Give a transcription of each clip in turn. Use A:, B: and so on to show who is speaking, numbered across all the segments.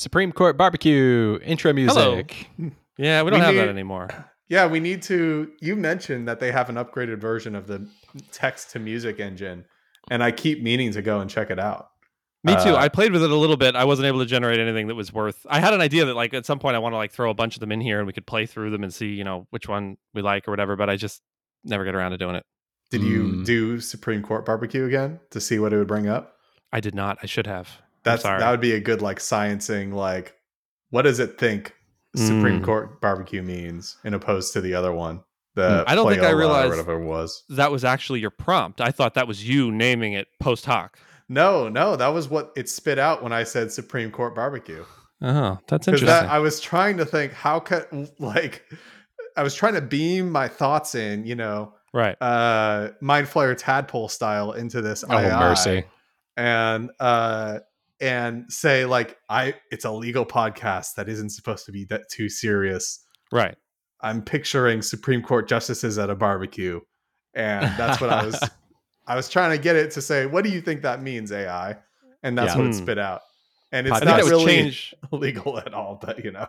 A: Supreme Court barbecue intro music. Hello.
B: Yeah, we don't
C: We
B: have
C: need-
B: that anymore.
C: Yeah, we need to. You mentioned that they have an upgraded version of the text to music engine, and I keep meaning to go and check it out.
B: Me too.
C: Uh,
B: I played with it a little bit. I wasn't able to generate anything that was worth. I had an idea that like at some point I want to like throw a bunch of them in here and we could play through them and see you know which one we like or whatever. But I just never get around to doing it.
C: Did you
A: Mm.
C: do Supreme Court barbecue again to see what it would bring up?
B: I did not. I should have.
C: That's that would be a good like sciencing like what does it think Supreme
B: Mm.
C: Court barbecue means in opposed to the other one? The
B: I don't think I realized-
C: whatever it was.
B: that was actually your prompt. I thought that was you naming it post hoc.
C: No, no, that was what it spit out when I said Supreme Court barbecue.
B: Oh, that's interesting.
C: that I was trying to think how could like I was trying to beam my thoughts in, you know,
B: right.
C: uh Mind Flayer tadpole style into this
A: Oh,
C: II,
A: mercy.
C: and uh and say like I it's a legal podcast that isn't supposed to be that too serious.
B: Right.
C: I'm picturing Supreme Court justices at a barbecue, and that's what I was. I was trying to get it to say, "What do you think that means, AI?" And that's
A: Yeah.
C: what it spit out. And it's
B: I
C: not really
B: change.
C: legal at all, but you know,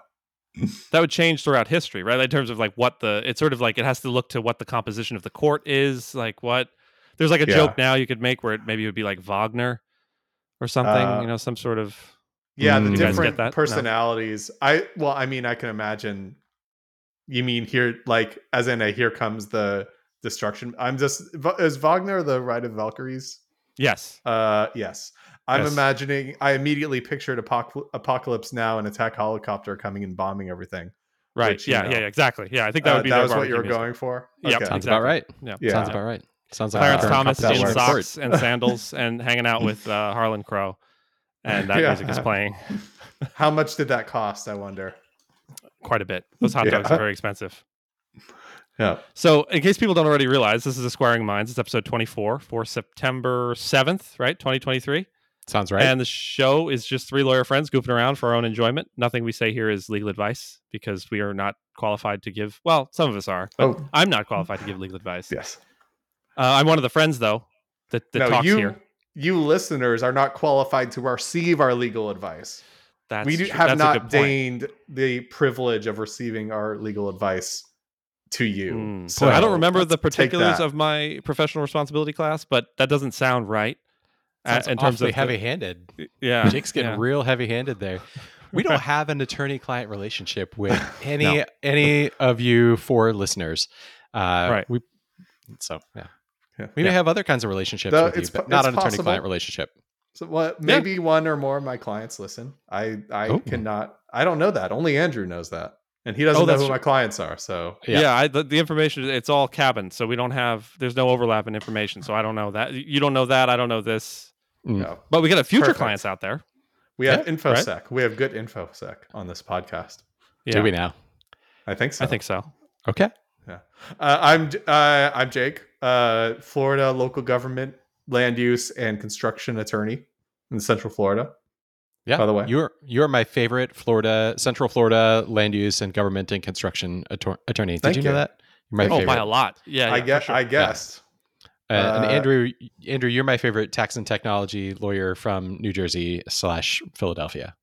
B: That would change throughout history, right? In terms of like what the. It's sort of like it has to look to what the composition of the court is. Like what. There's like a
C: Yeah.
B: joke now you could make where it maybe it would be like Wagner, or something.
C: Uh,
B: you know, some sort of.
C: yeah,
A: Mm.
C: the
A: You
B: guys get
C: different
B: that? No.
C: personalities. I well, I mean, I can imagine. You mean here, like as in a here comes the destruction. I'm just is Wagner the Ride of Valkyries?
B: Yes.
C: Uh, yes. I'm
B: Yes.
C: imagining. I immediately pictured Apoc- Apocalypse Now and attack helicopter coming and bombing everything.
B: Right.
C: Which,
B: yeah,
C: know,
B: yeah. Yeah. Exactly. Yeah. I think that
C: Uh,
B: would be
C: that was what you were
B: music.
C: going for.
B: Yep.
C: Okay.
A: Sounds
B: Exactly.
A: about right.
B: Yeah.
C: Yeah.
A: Sounds about right. Sounds like
B: Clarence Thomas in
A: work.
B: socks and sandals and hanging out with uh, Harlan Crow, and that
C: Yeah.
B: music is playing
C: How much did that cost? I wonder.
B: quite a bit. Those hot
C: Yeah.
B: dogs are very expensive.
C: Yeah.
B: So, in case people don't already realize, this is Esquiring Minds. It's episode 24 for September 7th, right? 2023.
A: Sounds right.
B: And the show is just three lawyer friends goofing around for our own enjoyment. Nothing we say here is legal advice because we are not qualified to give. Well, some of us are, but
C: Oh.
B: I'm not qualified to give legal advice.
C: Yes.
B: Uh, I'm one of the friends, though, that, that
C: no,
B: talks
C: you
B: here.
C: you listeners are not qualified to receive our legal advice.
B: That's
C: we do, have
B: that's
C: not
B: point.
C: deigned the privilege of receiving our legal advice to you.
B: Mm.
C: So
B: I don't remember the particulars of my professional responsibility class, but that doesn't sound right. uh,
A: Sounds
B: in terms
A: awfully
B: of the-
A: heavy-handed.
B: yeah,
A: Jake's getting
B: yeah.
A: real heavy-handed there. We don't have an attorney-client relationship with any
B: No.
A: any of you four listeners. Uh,
B: Right.
A: We so yeah.
C: Yeah.
A: We may have other kinds of relationships
C: Though
A: with you, but
C: po-
A: not an attorney-client relationship.
C: So what? Maybe one or more of my clients listen. I I
A: Oh.
C: cannot. I don't know that. Only Andrew knows that, and he doesn't
B: Oh,
C: know who
B: tr-
C: my clients are. So
B: Yeah,
A: Yeah.
B: I, the, the information it's all cabin, so we don't have. There's no overlap in information, so I don't know that. You don't know that. I don't know this.
A: Mm.
C: no,
B: But we got a future
C: Perfect.
B: clients out there.
C: we have
A: Yeah,
C: infosec. We have good infosec on this podcast.
B: Yeah,
A: Do we now?
C: I think so.
B: I think so.
A: Okay.
C: Uh, I'm uh, I'm Jake, uh, Florida local government land use and construction attorney in Central Florida.
A: Yeah.
C: By the way.
A: you're you're my favorite Florida, Central Florida land use and government and construction attor- attorney. Did
C: Thank
A: you know
C: you.
A: that? You're my
C: Thank
B: Oh,
A: favorite.
B: by a lot. Yeah, yeah
C: I
B: for
C: guess.
B: sure.
C: I guessed.
A: Uh, and
C: Uh,
A: Andrew, Andrew, you're my favorite tax and technology lawyer from New Jersey slash Philadelphia.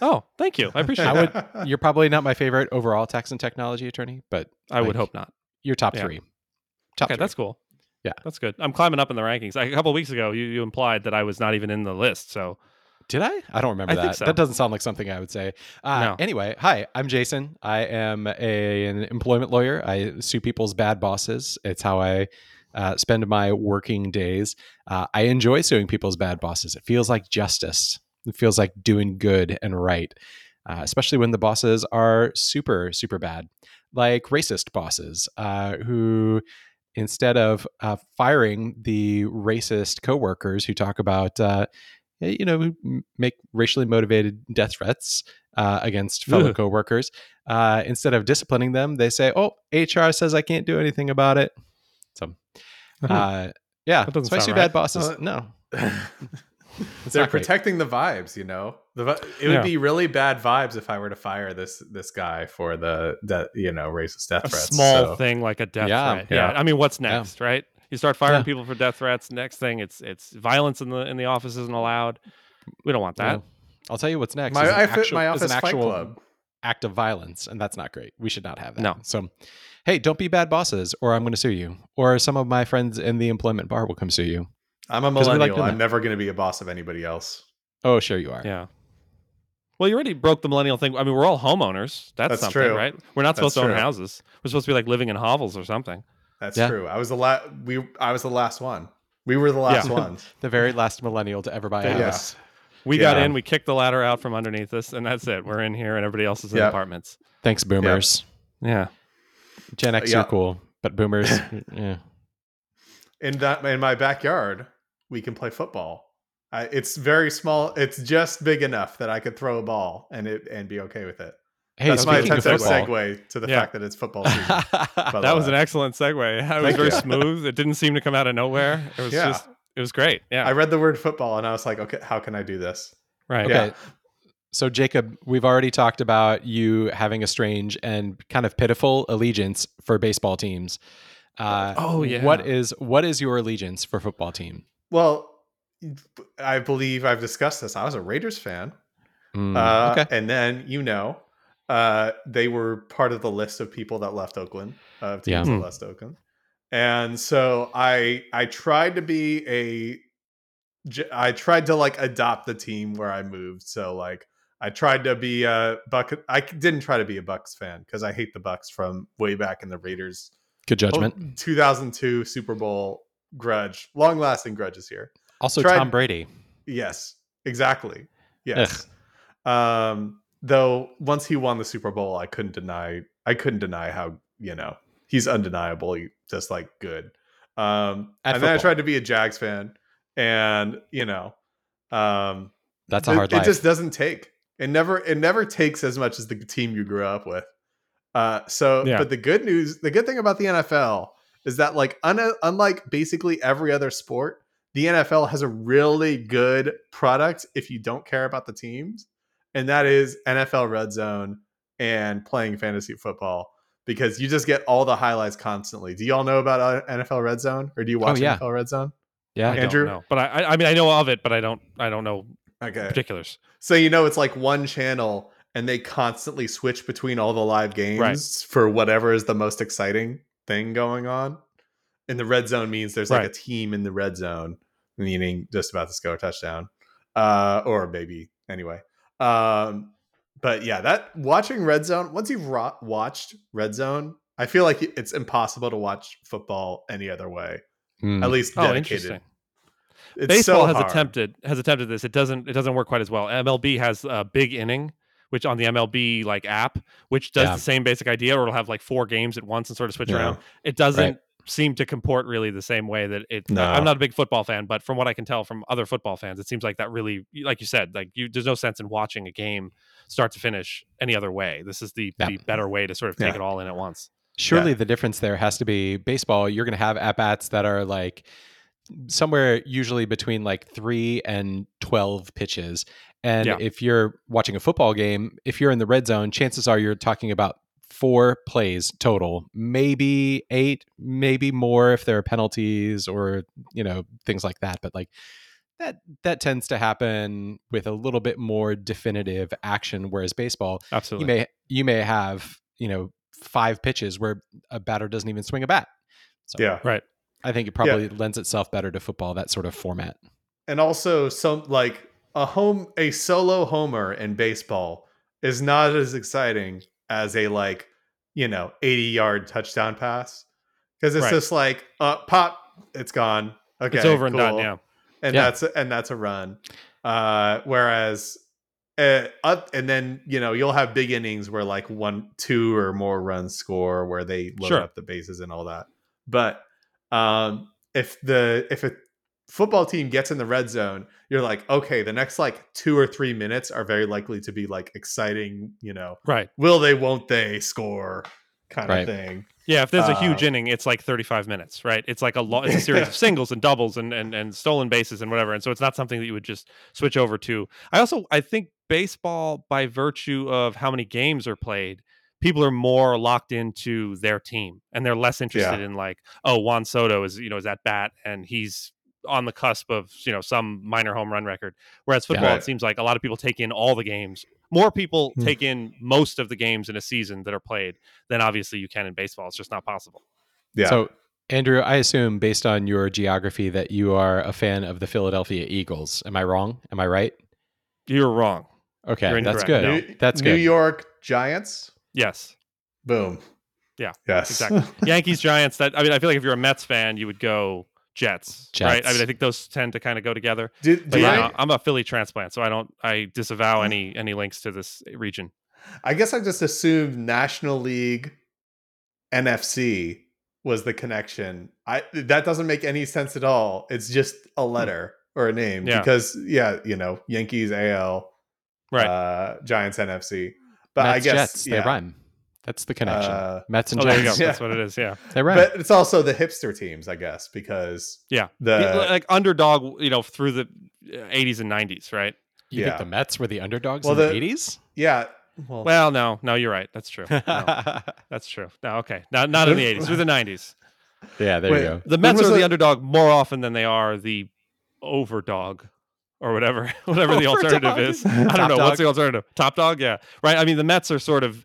B: Oh, thank you. I appreciate
A: I
B: that.
A: would. You're probably not my favorite overall tax and technology attorney, but
B: I would hope not.
A: you're top
B: Yeah.
A: three. Top
B: Okay,
A: three.
B: that's cool.
A: Yeah.
B: that's good. I'm climbing up in the rankings. A couple of weeks ago, you, you implied that I was not even in the list. So
A: Did I? I don't remember
B: I
A: that.
B: so.
A: That doesn't sound like something I would say. Uh,
B: No.
A: Anyway, hi, I'm Jason. I am a, an employment lawyer. I sue people's bad bosses. It's how I uh, spend my working days. Uh, I enjoy suing people's bad bosses. It feels like justice. It feels like doing good and right, uh, especially when the bosses are super, super bad, like racist bosses uh, who instead of uh, firing the racist coworkers who talk about, uh, you know, make racially motivated death threats uh, against fellow
B: Ugh.
A: coworkers, uh, instead of disciplining them, they say, "Oh, HR says I can't do anything about it." So, uh, yeah,
B: That doesn't
A: so I sue
B: right.
A: bad bosses.
C: Uh,
A: no, it's
C: They're
A: not great.
C: protecting the vibes, you know. The vi- it would
B: Yeah.
C: be really bad vibes if I were to fire this this guy for the de- you know racist death
B: a
C: threats.
B: small
C: so-
B: thing like a death
A: Yeah,
B: threat. Yeah.
C: yeah.
B: I mean, what's
A: Yeah.
B: next, right? You start firing
A: Yeah.
B: people for death threats. Next thing, it's it's violence in the in the office isn't allowed. We don't want that.
A: I'll tell you what's next.
C: My,
A: is an
C: I fit
A: actual-
C: my
A: is
C: office
A: an
C: fight
A: actual
C: club.
A: act of violence, and that's not great. We should not have that.
B: No.
A: So, hey, don't be bad bosses, or I'm going to sue you, or some of my friends in the employment bar will come sue you.
C: I'm a
A: we like
C: millennial. I'm never going to be a boss of anybody else.
A: Oh, sure you are.
B: Yeah. Well, you already broke the millennial thing. I mean, we're all homeowners. That's,
C: That's
B: something,
C: true.
B: right? We're not
C: That's
B: supposed to own houses. We're supposed to be like living in hovels or something.
C: That's
A: Yeah.
C: true. I was the last. We. I was the last one. We were the last
B: Yeah.
C: ones.
A: The very last millennial to ever buy a
B: Yeah.
A: house.
B: We got in, we kicked the ladder out from underneath us, and that's it. We're in here, and everybody else is in
C: Yeah.
B: apartments.
A: Thanks, boomers.
B: Yeah.
A: Gen X,
C: Yeah.
A: you're cool, but boomers, yeah.
C: In that, in my backyard, we can play football. I, it's very small. It's just big enough that I could throw a ball and it and be okay with it.
A: Hey,
C: That's my attempt at
A: football,
C: segue to the
B: Yeah.
C: fact that it's football season.
B: That was
C: way.
B: an excellent segue. It was
C: Thank
B: very
C: you.
B: smooth. It didn't seem to come out of nowhere. It was
C: Yeah.
B: just, it was great. Yeah.
C: I read the word football and I was like, okay, how can I do this?
B: right.
A: Okay.
C: Yeah.
A: So, Jacob, we've already talked about you having a strange and kind of pitiful allegiance for baseball teams. Uh,
B: Oh, yeah.
A: What is what is your allegiance for football team?
C: Well, I believe I've discussed this. I was a Raiders fan.
A: Mm,
C: Uh,
A: okay.
C: And then, you know, uh, they were part of the list of people that left Oakland, of teams
A: Yeah.
C: that left Oakland. And so I I tried to be a I tried to like adopt the team where I moved. So like I tried to be a Buc. I didn't try to be a Bucs fan because I hate the Bucs from way back in the Raiders
A: Good judgment.
C: Oh, 2002 Super Bowl grudge, long lasting grudges here.
A: also,
C: tried-
A: Tom Brady.
C: Yes, exactly. Yes. Um, though once he won the Super Bowl, I couldn't deny I couldn't deny how, you know, he's undeniably just like good. Um and then I tried to be a Jags fan and, you know, um
A: That's a hard
C: it
A: life.
C: just doesn't take. It never it never takes as much as the team you grew up with. Uh so
B: Yeah.
C: but the good news, the good thing about the NFL is that like un- unlike basically every other sport, the NFL has a really good product if you don't care about the teams, and that is NFL Red Zone and playing fantasy football because you just get all the highlights constantly. Do y'all know about uh, NFL Red Zone or do you watch
A: Oh, yeah.
C: NFL Red Zone?
A: yeah.
B: I
C: Andrew?
B: don't know. But I, I, I mean, I know of it, but I don't, I don't know
C: Okay.
B: particulars.
C: So you know it's like one channel and they constantly switch between all the live games
B: Right.
C: for whatever is the most exciting thing going on. And the red zone means there's like a team in the red zone, meaning just about to score a touchdown. Uh or maybe anyway. Um but yeah, that watching red zone, once you've ro- watched red zone, I feel like it's impossible to watch football any other way.
A: Mm.
C: At least
B: Oh,
C: dedicated.
B: interesting.
C: It's
B: Baseball
C: so
B: has
C: hard.
B: attempted has attempted this. It doesn't it doesn't work quite as well. MLB has a big inning, which on the MLB like app, which does
A: Yeah.
B: the same basic idea, or it'll have like four games at once and sort of switch
C: Yeah.
B: around. It doesn't
A: Right.
B: seem to comport really the same way that it.
C: No.
B: I'm not a big football fan, but from what I can tell from other football fans, it seems like that really, like you said, like you, there's no sense in watching a game start to finish any other way. This is the,
A: Yeah.
B: the better way to sort of take it all in at once.
A: Surely the difference there has to be baseball. You're going to have at bats that are like somewhere usually between like three and 12 pitches. And
B: Yeah.
A: if you're watching a football game, if you're in the red zone, chances are you're talking about four plays total, maybe eight, maybe more if there are penalties or, you know, things like that. But like, that, that tends to happen with a little bit more definitive action whereas baseball
B: absolutely you
A: may you may have you know five pitches where a batter doesn't even swing a bat. So
C: Yeah.
B: right.
A: I think it probably lends itself better to football that sort of format.
C: and also some like a home a solo homer in baseball is not as exciting as a like you know 80 yard touchdown pass because it's
B: Right.
C: just like uh pop it's gone okay
B: it's over and done. Yeah.
C: and
A: Yeah.
C: that's and that's a run uh whereas uh, up, and then you know you'll have big innings where like one two or more runs score where they load
B: Sure.
C: up the bases and all that but um if the if a football team gets in the red zone you're like okay the next like two or three minutes are very likely to be like exciting you know
B: Right.
C: will they won't they score kind
A: Right.
C: of thing
B: Yeah, if there's a huge
C: Uh,
B: inning, it's like 35 minutes, right? It's like a lo- it's a series of singles and doubles and, and and stolen bases and whatever. And so it's not something that you would just switch over to. I also I think baseball by virtue of how many games are played, people are more locked into their team and they're less interested
C: Yeah.
B: in like, oh, Juan Soto is, you know, is at bat and he's on the cusp of you know some minor home run record. Whereas football,
C: Right.
B: it seems like a lot of people take in all the games. More people
C: Hmm.
B: take in most of the games in a season that are played than obviously you can in baseball. It's just not possible.
C: Yeah.
A: So, Andrew, I assume based on your geography that you are a fan of the Philadelphia Eagles. Am I wrong? Am I right?
B: You're wrong.
A: Okay,
B: You're
A: that's good.
C: New,
A: That's
C: New. York Giants.
B: Yes,
C: Boom.
B: Yeah,
C: Yes.
B: exactly. Yankees, Giants. That I mean, I feel like if you're a Mets fan, you would go Jets, right? I mean, I think those tend to kind of go together.
C: do,
B: But
C: do
B: yeah,
C: they-
B: I'm a Philly transplant, so I don't. I disavow any any links to this region.
C: I guess I just assumed National League NFC was the connection. I that doesn't make any sense at all. It's just a letter or a name
B: Hmm. Yeah.
C: because yeah, you know, Yankees AL,
B: Right.
C: uh Giants NFC. But
A: Mets,
C: I guess
A: Jets,
C: yeah.
A: they rhyme. That's the connection.
C: Uh,
A: Mets and
B: oh, there you go.
A: Giants,
C: Yeah.
B: That's what it is. Yeah.
A: they rhyme.
C: But it's also the hipster teams, I guess, because
B: Yeah.
C: the
B: like underdog, you know, through the uh, 80s and 90s, right?
A: you
C: yeah.
A: think the Mets were the underdogs
C: Well,
A: in the
C: the-
A: eighties?
C: yeah. Well,
B: Well, no, no, you're right. That's true. No, that's true. No, okay. Not not in the 80s, through the 90s.
A: yeah, there
C: Wait.
A: you go.
B: The Mets
C: was
B: are the
C: a-
B: underdog more often than they are the overdog or whatever whatever the alternative
A: Overdog.
B: is. I don't
A: Top
B: know
A: dog.
B: what's the alternative. Top dog, yeah. Right? I mean, the Mets are sort of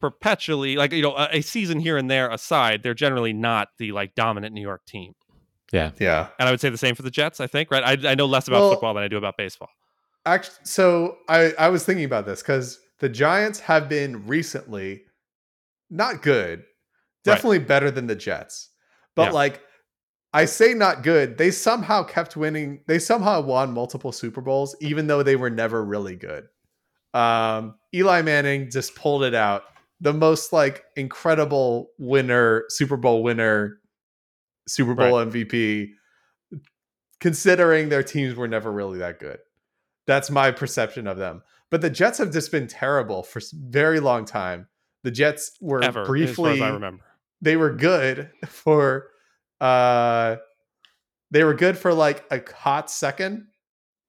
B: perpetually like you know, a, a season here and there aside, they're generally not the like dominant New York team.
C: yeah.
B: Yeah and I would say the same for the Jets, I think, right? I, I know less about
C: Well-
B: football than I do about baseball.
C: Actually, so I I was thinking about this because the Giants have been recently not good, definitely better than the Jets, but
B: Yeah.
C: like I say not good. They somehow kept winning. They somehow won multiple Super Bowls, even though they were never really good. Um, Eli Manning just pulled it out. The most like incredible winner, Super Bowl winner, Super Bowl MVP, considering their teams were never really that good. That's my perception of them. But the Jets have just been terrible for a very long time. The Jets were
B: Ever, as far
C: briefly
B: as I remember.
C: they were good for uh they were good for like a hot second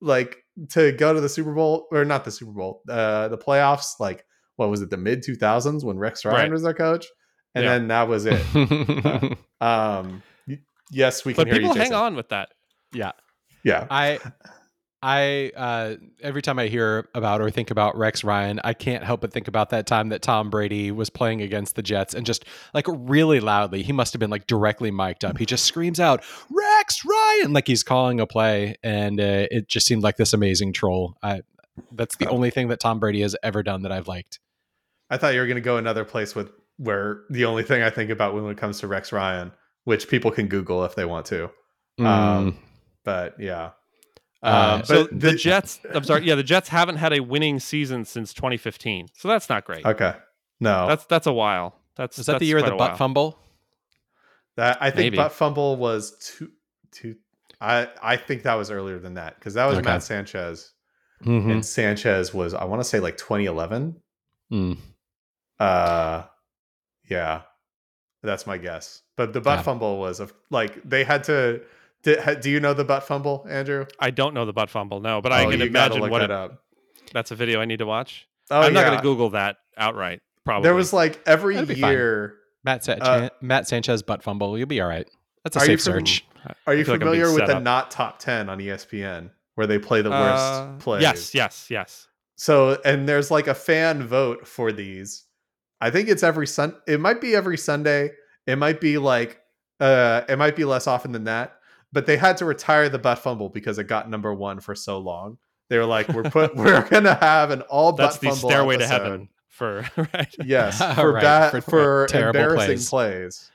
C: like to go to the Super Bowl or not the Super Bowl uh the playoffs like what was it the mid 2000s when Rex Ryan
B: Right.
C: was our coach and
B: Yeah.
C: then that was it um yes we can
B: But
C: hear
B: people
C: you
B: hang on with that.
A: yeah.
C: yeah
A: I I uh every time I hear about or think about Rex Ryan, I can't help but think about that time that Tom Brady was playing against the Jets and just like really loudly, he must have been like directly mic'd up. He just screams out, "Rex Ryan!" like he's calling a play and uh, it just seemed like this amazing troll. I that's the
C: Oh.
A: only thing that Tom Brady has ever done that I've liked.
C: I thought you were going to go another place with where the only thing I think about when it comes to Rex Ryan which people can google if they want to
A: Mm.
C: um but yeah
A: Uh,
C: um,
B: So
C: but
B: the, Jets, I'm sorry, yeah, the Jets haven't had a winning season since 2015. So that's not great.
C: okay no
B: That's that's a while. That's
A: is that the year of the butt
B: while.
A: fumble?
C: That I think
A: Maybe.
C: butt fumble was two two. I I think that was earlier than that because that was
A: Okay.
C: Matt Sanchez
A: Mhm.
C: and Sanchez was I want to say like 2011.
A: Mm.
C: Uh, yeah, that's my guess. But the butt
A: Yeah.
C: fumble was of like they had to. Did, ha- do you know the butt fumble, Andrew?
B: I don't know the butt fumble, no, but I
C: Oh,
B: can imagine
C: look
B: what
C: that
B: it,
C: up.
B: that's a video I need to watch.
C: Oh,
B: I'm not going to Google that outright. Probably
C: There was like every
A: That'd fine.
C: year.
A: Matt Sa-
C: Uh,
A: Matt Sanchez butt fumble. You'll be all right. That's a
C: Are you
A: safe
C: from-
A: search.
C: Are you
B: I feel like
C: familiar with the
B: up.
C: not top 10 on ESPN where they play the worst
B: Uh,
C: plays?
B: Yes, yes, yes.
C: So, and there's like a fan vote for these. I think it's every Sun. It might be every Sunday. It might be like, uh, it might be less often than that. But they had to retire the butt fumble because it got number one for so long. They were like, we're put, we're gonna have an all
B: That's
C: butt
B: the
C: fumble
B: stairway to heaven for right.
C: Yes, for
A: Right,
C: bad
A: for
C: for,
A: terrible
C: embarrassing
A: plays.
C: plays.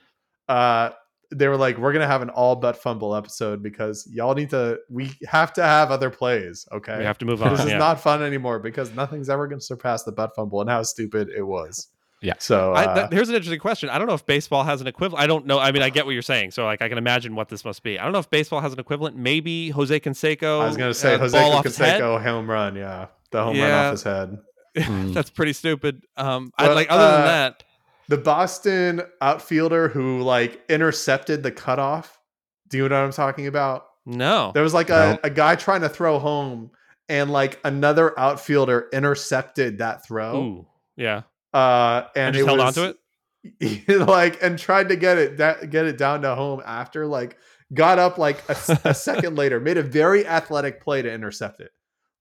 C: Uh, they were like, we're gonna have an all butt fumble episode because y'all need to. We have to have other plays. Okay,
B: We have to move on.
C: this is
B: yeah.
C: not fun anymore because nothing's ever going to surpass the butt fumble and how stupid it was.
A: Yeah.
C: So
B: I,
C: uh,
B: that, here's an interesting question. I don't know if baseball has an equivalent. I don't know. I mean, I get what you're saying. So, like, I can imagine what this must be. I don't know if baseball has an equivalent. Maybe Jose Canseco.
C: I was going to say
B: uh,
C: Jose
B: ball off his head.
C: Canseco home run. Yeah, the home run off his head.
A: Mm.
B: That's pretty stupid. Um, I
C: But,
B: like other than
C: uh,
B: that.
C: The Boston outfielder who like intercepted the cutoff. Do you know what I'm talking about?
B: No.
C: There was like
A: No.
C: a, a guy trying to throw home, and like another outfielder intercepted that throw.
B: Ooh. Yeah.
C: Uh, and, it
B: held
C: was,
B: on to it.
C: like and tried to get it that get it down to home after like got up like a second later, made a very athletic play to intercept it,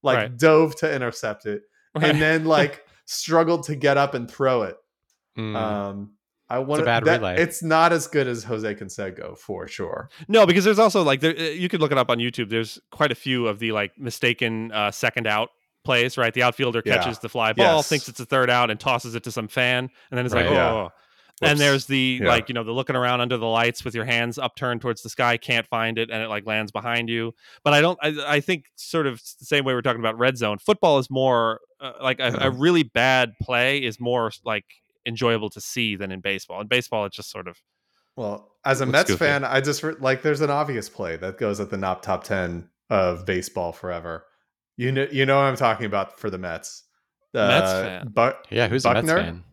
C: like
B: Right.
C: dove to intercept it,
B: Right.
C: and then like struggled to get up and throw it.
A: Mm.
C: Um, I want
A: bad
C: that,
A: relay.
C: It's not as good as Jose Canseco for sure.
B: No, because there's also like there, uh, you could look it up on YouTube. There's quite a few of the like mistaken uh, second out plays. Right, the outfielder
C: Yeah.
B: catches the fly ball,
C: Yes.
B: thinks it's a third out, and tosses it to some fan, and then it's like,
A: Right.
C: Yeah.
B: oh. And there's the
C: Yeah.
B: like you know the looking around under the lights with your hands upturned towards the sky, can't find it, and it like lands behind you. But I don't. I, I think sort of the same way we're talking about red zone. Football is more uh, like a,
C: Yeah.
B: a really bad play is more like enjoyable to see than in baseball. In baseball, it's just sort of
C: Well, as a Mets
B: goofy.
C: fan, I just re- like there's an obvious play that goes at the top top ten of baseball forever. You know, you know what I'm talking about for the Mets. Uh,
B: Mets fan.
C: But
A: yeah, who's a
C: Buckner?
A: Mets fan?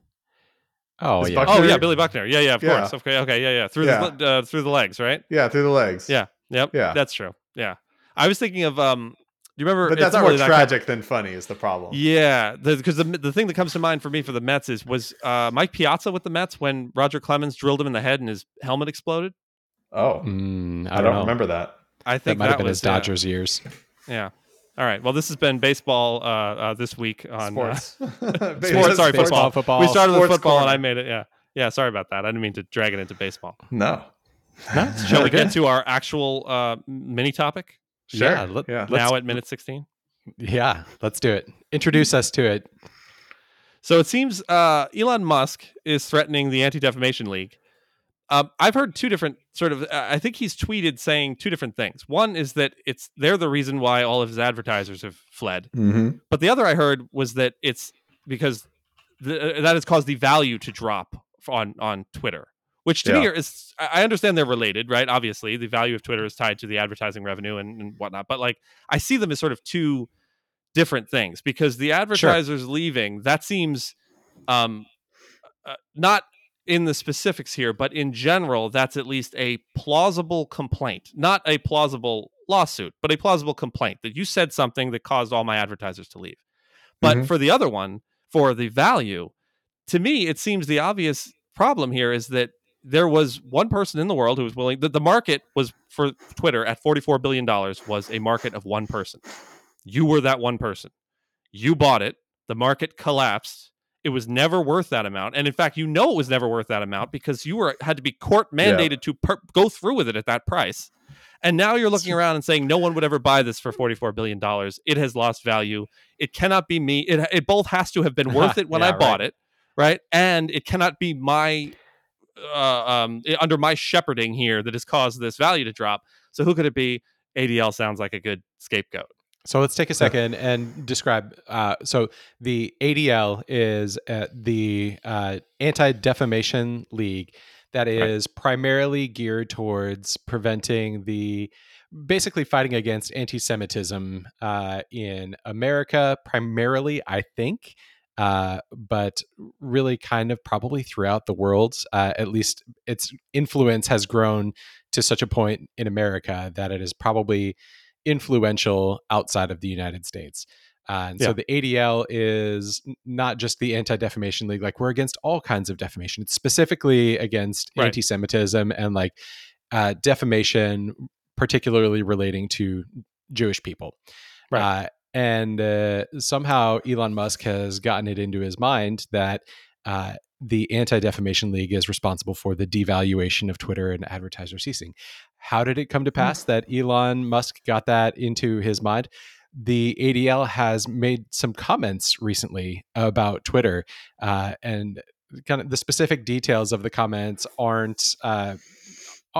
A: Oh
C: Is
A: yeah,
C: Buckner-
B: Oh yeah, Billy Buckner. Yeah, yeah, of
C: Yeah.
B: course. Okay, okay, yeah, yeah. Through
C: Yeah.
B: the uh, through the legs, right?
C: yeah, through the legs.
B: Yeah. Yep.
C: Yeah.
B: That's true. Yeah. I was thinking of um do you remember
C: but that's more
B: really that kind-
C: tragic than funny. Is the problem?
B: Yeah, because the, the thing that comes to mind for me for the Mets is was uh, Mike Piazza with the Mets when Roger Clemens drilled him in the head and his helmet exploded.
C: Oh,
A: Mm, I,
C: I,
A: don't,
C: don't
A: know.
C: remember that.
B: I think
A: That
B: think
A: might
B: that,
A: have been
B: was
A: his Dodgers years.
B: Yeah, yeah. All right. Well, this has been baseball uh, uh, this week on uh,
C: Sports.
B: sports. Sorry,
A: Baseball,
B: football.
A: football.
B: we started with
C: Sports
B: football and. I made it. Yeah, yeah. Sorry about that. I didn't mean to drag it into baseball.
C: No.
B: Shall we get to our actual uh, mini topic
C: Sure.
A: Yeah, let-
C: yeah.
A: let's-
B: now at minute sixteen?
A: Yeah, let's do it. Introduce us to it.
B: So it seems uh, Elon Musk is threatening the Anti Defamation League. Um, I've heard two different sort of. Uh, I think he's tweeted saying two different things. One is that it's they're the reason why all of his advertisers have fled,
C: Mm-hmm.
B: but the other I heard was that it's because the, uh, that has caused the value to drop on on Twitter. Which to me
C: Yeah.
B: are- is, I understand they're related, right? Obviously, the value of Twitter is tied to the advertising revenue and, and whatnot. But like, I see them as sort of two different things because the advertisers leaving that seems um uh, not in the specifics here but in general that's at least a plausible complaint not a plausible lawsuit but a plausible complaint that you said something that caused all my advertisers to leave but
C: Mhm.
B: for the other one for the value to me it seems the obvious problem here is that there was one person in the world who was willing that the market was for twitter at 44 billion dollars was a market of one person you were that one person. You bought it. The market collapsed. It was never worth that amount. And in fact, you know it was never worth that amount because you were had to be court mandated to per- go through with it at that price. And now you're looking around and saying no one would ever buy this for 44 billion dollars. It has lost value. It cannot be me. It it both has to have been worth it when
A: Yeah,
B: I bought it, right? And it cannot be my uh, um, under my shepherding here that has caused this value to drop. So who could it be? ADL sounds like a good scapegoat.
A: So let's take a second and describe. Uh, so the ADL is uh, the uh, Anti Defamation League that is primarily geared towards preventing the basically fighting against anti Semitism uh, in America, primarily, I think. Uh, but really, kind of probably throughout the world. Uh, at least its influence has grown to such a point in America that it is probably influential outside of the United States. Uh, and
B: Yeah.
A: so the ADL is not just the Anti Defamation League, like we're against all kinds of defamation. It's specifically against
B: Right.
A: anti Semitism and like uh, defamation, particularly relating to Jewish people.
B: Right.
A: Uh, and uh, somehow Elon Musk has gotten it into his mind that uh, the Anti Defamation League is responsible for the devaluation of Twitter and advertiser ceasing. How did it come to pass that Elon Musk got that into his mind? The ADL has made some comments recently about Twitter, uh, and kind of the specific details of the comments aren't uh,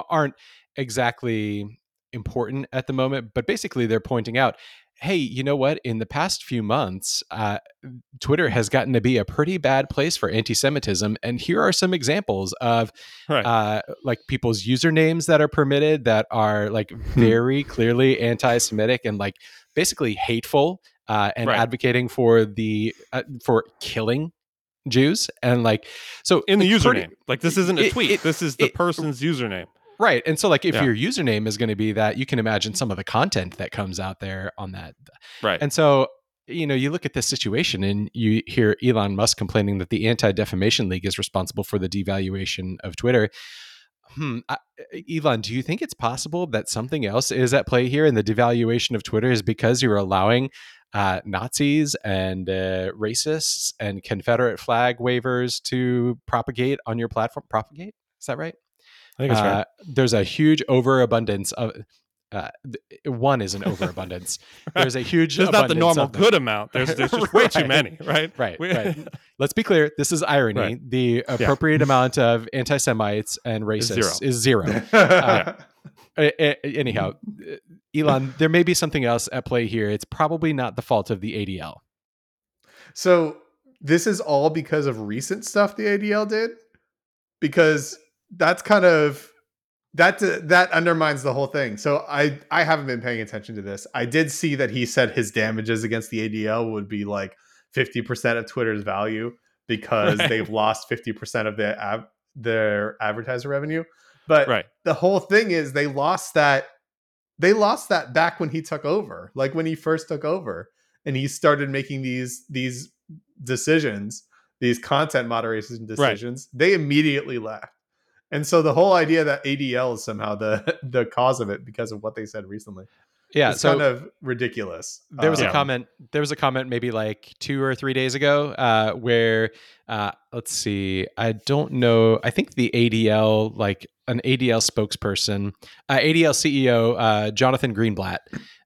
A: aren't exactly important at the moment. But basically, they're pointing out, hey, you know what? In the past few months, uh, Twitter has gotten to be a pretty bad place for anti-Semitism, and here are some examples of
B: Right.
A: uh, like people's usernames that are permitted that are like very clearly anti-Semitic and like basically hateful uh, and
B: Right.
A: advocating for the uh, for killing Jews and like so
B: in the
A: like,
B: username.
A: pretty-
B: like this isn't a
A: it-
B: tweet.
A: it-
B: this is the
A: it-
B: person's username.
A: Right. And so like if
B: Yeah.
A: your username is going to be that, you can imagine some of the content that comes out there on that.
B: Right.
A: And so, you know, you look at this situation and you hear Elon Musk complaining that the Anti-Defamation League is responsible for the devaluation of Twitter. hmm, I, Elon, do you think it's possible that something else is at play here, and the devaluation of Twitter is because you're allowing uh, Nazis and uh, racists and Confederate flag wavers to propagate on your platform? Propagate? Is that right?
B: I think it's right.
A: Uh, there's a huge overabundance of. Uh, th- one is an overabundance. There's a huge.
B: There's not the normal good amount. There's there's just way too many, right?
A: Right,
B: We-
A: right. Let's be clear. This is irony.
B: Right.
A: The appropriate amount of anti-Semites and racists is zero.
C: yeah.
A: A- a- anyhow, uh, Elon, there may be something else at play here. It's probably not the fault of the ADL.
C: So this is all because of recent stuff the ADL did, because that's kind of that that undermines the whole thing. So I I haven't been paying attention to this. I did see that he said his damages against the ADL would be like fifty percent of Twitter's value because
B: Right.
C: they've lost fifty percent of their av- their advertiser revenue. But
B: right.
C: the whole thing is they lost that they lost that back when he took over like when he first took over and he started making these these decisions these content moderation decisions they immediately left and so the whole idea that adl is somehow the the cause of it because of what they said recently
A: Yeah,
C: it's
A: so
C: kind of ridiculous
A: there was a
C: Um,
A: comment. There was a comment maybe like two or three days ago uh, where uh, let's see. I don't know. I think the ADL like an ADL spokesperson, uh, ADL CEO uh, Jonathan Greenblatt.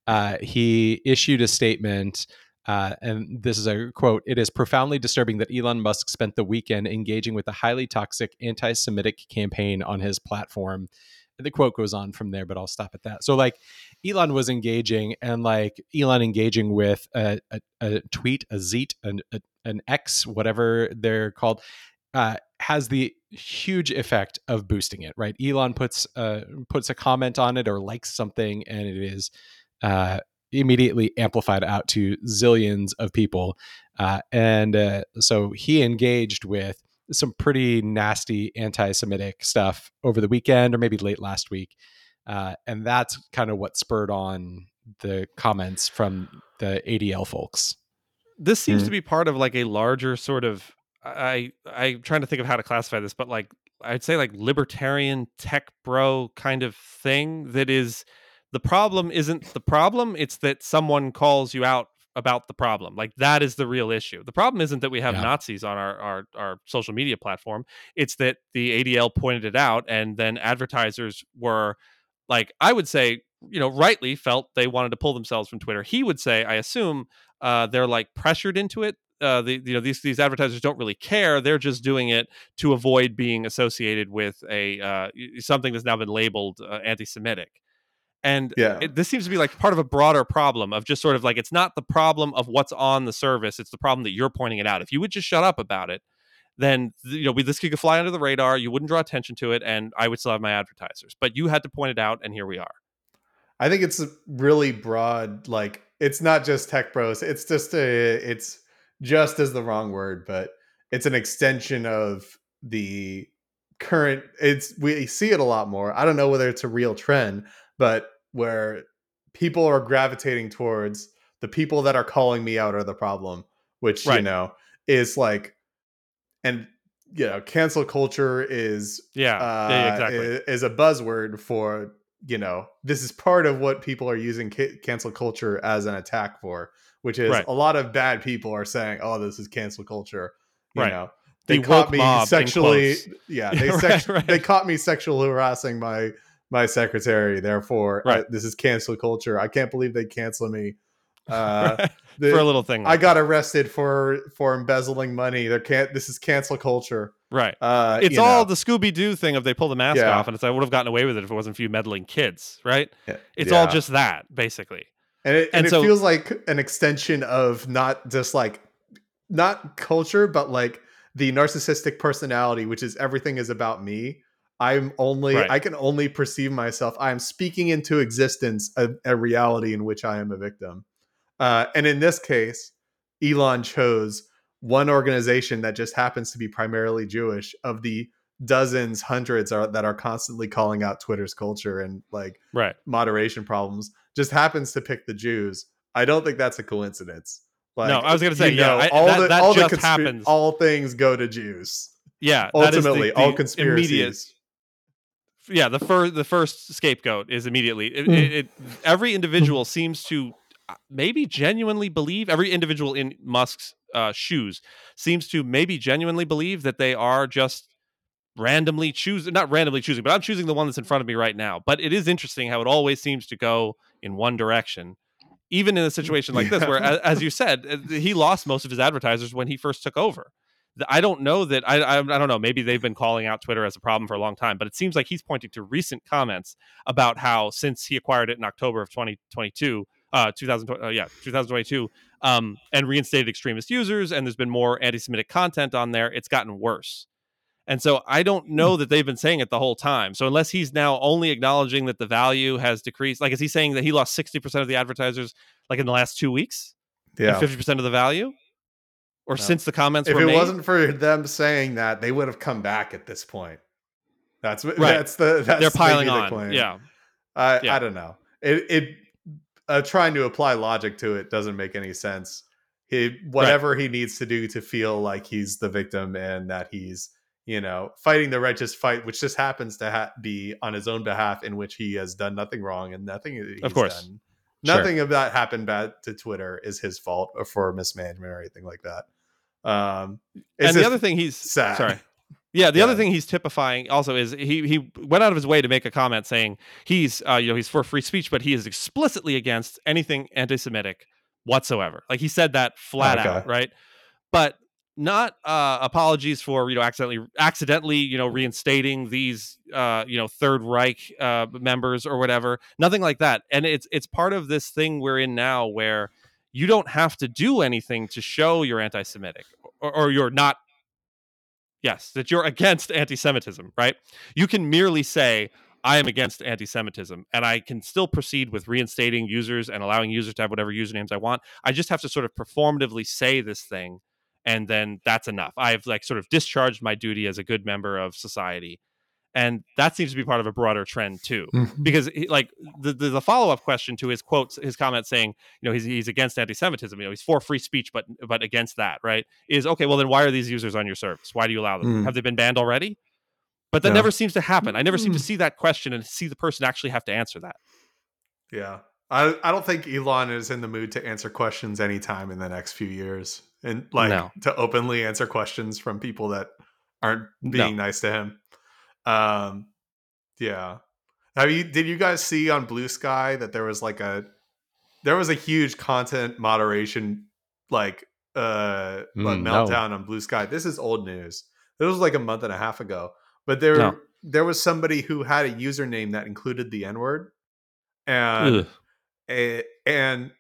A: Uh, he issued a statement. Uh, and this is a quote It is profoundly disturbing that Elon Musk spent the weekend engaging with a highly toxic anti Semitic campaign on his platform. And the quote goes on from there, but I'll stop at that. So, like, Elon was engaging, and like Elon engaging with a, a, a tweet, a zeet, an, a, an X, whatever they're called, uh, has the huge effect of boosting it. Right? Elon puts uh, puts a comment on it or likes something, and it is uh, immediately amplified out to zillions of people. Uh, and uh, so he engaged with some pretty nasty anti-Semitic stuff over the weekend, or maybe late last week uh, and that's kind of what spurred on the comments from the ADL folks.
B: this seems
C: Mm.
B: to be part of like a larger sort of I I'm trying to think of how to classify this, but like I'd say like libertarian tech bro kind of thing that is the problem isn't the problem, it's that someone calls you out about the problem. Like that is the real issue. The problem isn't that we have
A: Yeah.
B: Nazis on our, our our social media platform. It's that the ADL pointed it out and then advertisers were like I would say, you know, rightly felt they wanted to pull themselves from Twitter. He would say, I assume, uh, they're like pressured into it. Uh, the you know these these advertisers don't really care. They're just doing it to avoid being associated with a uh, something that's now been labeled uh, anti-Semitic. And
C: Yeah.
B: it, this seems to be like part of a broader problem of just sort of like it's not the problem of what's on the service; it's the problem that you're pointing it out. If you would just shut up about it, then you know we, this could fly under the radar. You wouldn't draw attention to it, and I would still have my advertisers. But you had to point it out, and here we are.
C: I think it's a really broad. Like it's not just tech bros. It's just a. It's just as the wrong word, but it's an extension of the current. It's we see it a lot more. I don't know whether it's a real trend, but where people are gravitating towards the people that are calling me out are the problem, which you know is like, and you know, cancel culture is
B: Yeah,
C: uh,
B: yeah, exactly.
C: i- is a buzzword for you know this is part of what people are using ca- cancel culture as an attack for which is
B: Right.
C: a lot of bad people are saying oh this is cancel culture you
B: Right.
C: know they
B: The
C: caught me sexually yeah they
B: Right,
C: sex-
B: right.
C: they caught me sexually harassing my my secretary therefore
B: Right.
C: uh, this is cancel culture i can't believe they cancel me uh the-
B: for a little thing.
C: i got arrested for for embezzling money there can't this is cancel culture
B: right.
C: uh
B: It's all
C: know.
B: the Scooby Doo thing of they pull the mask
C: Yeah.
B: off, and it's I would have gotten away with it if it wasn't for you meddling kids, right?
C: Yeah.
B: It's all just that, basically.
C: and it, and
B: And
C: it feels like an extension of not just like not culture but like the narcissistic personality which is everything is about me i'm only
B: Right.
C: i can only perceive myself i'm speaking into existence a, a reality in which i am a victim uh, and in this case elon chose one organization that just happens to be primarily jewish of the dozens hundreds are, that are constantly calling out twitter's culture and like
B: Right.
C: moderation problems just happens to pick the Jews. I don't think that's a coincidence. Like,
B: No, I was gonna say,
C: you
B: yeah, I-
C: all
B: that-
C: the
B: that
C: all
B: just
C: the. All things go to Jews.
B: Yeah. that is the-
C: Ultimately,
B: the
C: all
B: immediate
C: conspiracies.
B: Yeah the first the first scapegoat is immediately it,
A: Mm.
B: it, it every individual seems to uh, maybe genuinely believe every individual in musk's uh, shoes seems to maybe genuinely believe that they are just randomly choosing not randomly choosing but i'm choosing the one that's in front of me right now. But it is interesting how it always seems to go in one direction even in a situation like this where as you said uh, he lost most of his advertisers when he first took over I don't know that I, I I don't know. Maybe they've been calling out Twitter as a problem for a long time, but it seems like he's pointing to recent comments about how since he acquired it in October of 2022, uh, 2000, uh, yeah, 2022, um, and reinstated extremist users, and there's been more anti-Semitic content on there. It's gotten worse, and so I don't know that they've been saying it the whole time. So unless he's now only acknowledging that the value has decreased, like is he saying that he lost 60 percent of the advertisers like in the last two weeks,
C: Yeah.
B: fifty percent of the value, or
C: No.
B: since the comments
C: If it
B: made?
C: wasn't for them saying that, they would have come back at this point. That's what
B: Right.
C: that's the that's
B: they're piling
C: the
B: on. Yeah.
C: I
B: Yeah.
C: I don't know. It it uh, trying to apply logic to it doesn't make any sense. He whatever he needs to do to feel like he's the victim and that he's you know fighting the righteous fight, which just happens to ha- be on his own behalf, in which he has done nothing wrong and nothing. He's
B: course.
C: done.
A: Sure.
C: nothing of that happened bad to Twitter is his fault or for mismanagement or anything like that. Um,
B: and the other thing he's
C: sad.
B: sorry. Yeah, the other thing he's typifying also is he he went out of his way to make a comment saying he's uh, you know he's for free speech, but he is explicitly against anything anti-Semitic whatsoever. Like he said that flat
C: Okay.
B: out, right? But not uh, apologies for you know accidentally accidentally you know reinstating these uh, you know Third Reich uh, members or whatever. Nothing like that. And it's it's part of this thing we're in now where you don't have to do anything to show you're anti-Semitic or, or you're not yes that you're against anti-semitism right you can merely say i am against anti-semitism and i can still proceed with reinstating users and allowing users to have whatever usernames i want i just have to sort of performatively say this thing and then that's enough i've like sort of discharged my duty as a good member of society and that seems to be part of a broader trend too
C: Mm-hmm.
B: because he, like the the, the follow up question to his quotes, his comment saying, you know, he's he's against anti-Semitism. You know, he's for free speech, but but against that, right? Is okay. Well, then why are these users on your service? Why do you allow them?
C: Hmm.
B: Have they been banned already? But that
C: Yeah.
B: never seems to happen. I never seem to
C: Hmm.
B: see that question and see the person actually have to answer that.
C: Yeah. I, I don't think Elon is in the mood to answer questions anytime in the next few years. And like
B: No.
C: to openly answer questions from people that aren't being nice to him. Um yeah. Have you did you guys see on Blue Sky that there was like a there was a huge content moderation like uh
A: Mm, no.
C: meltdown on Blue Sky. This is old news. This was like a month and a half ago. But there
B: No.
C: there was somebody who had a username that included the N-word. And
B: Ugh.
C: A- and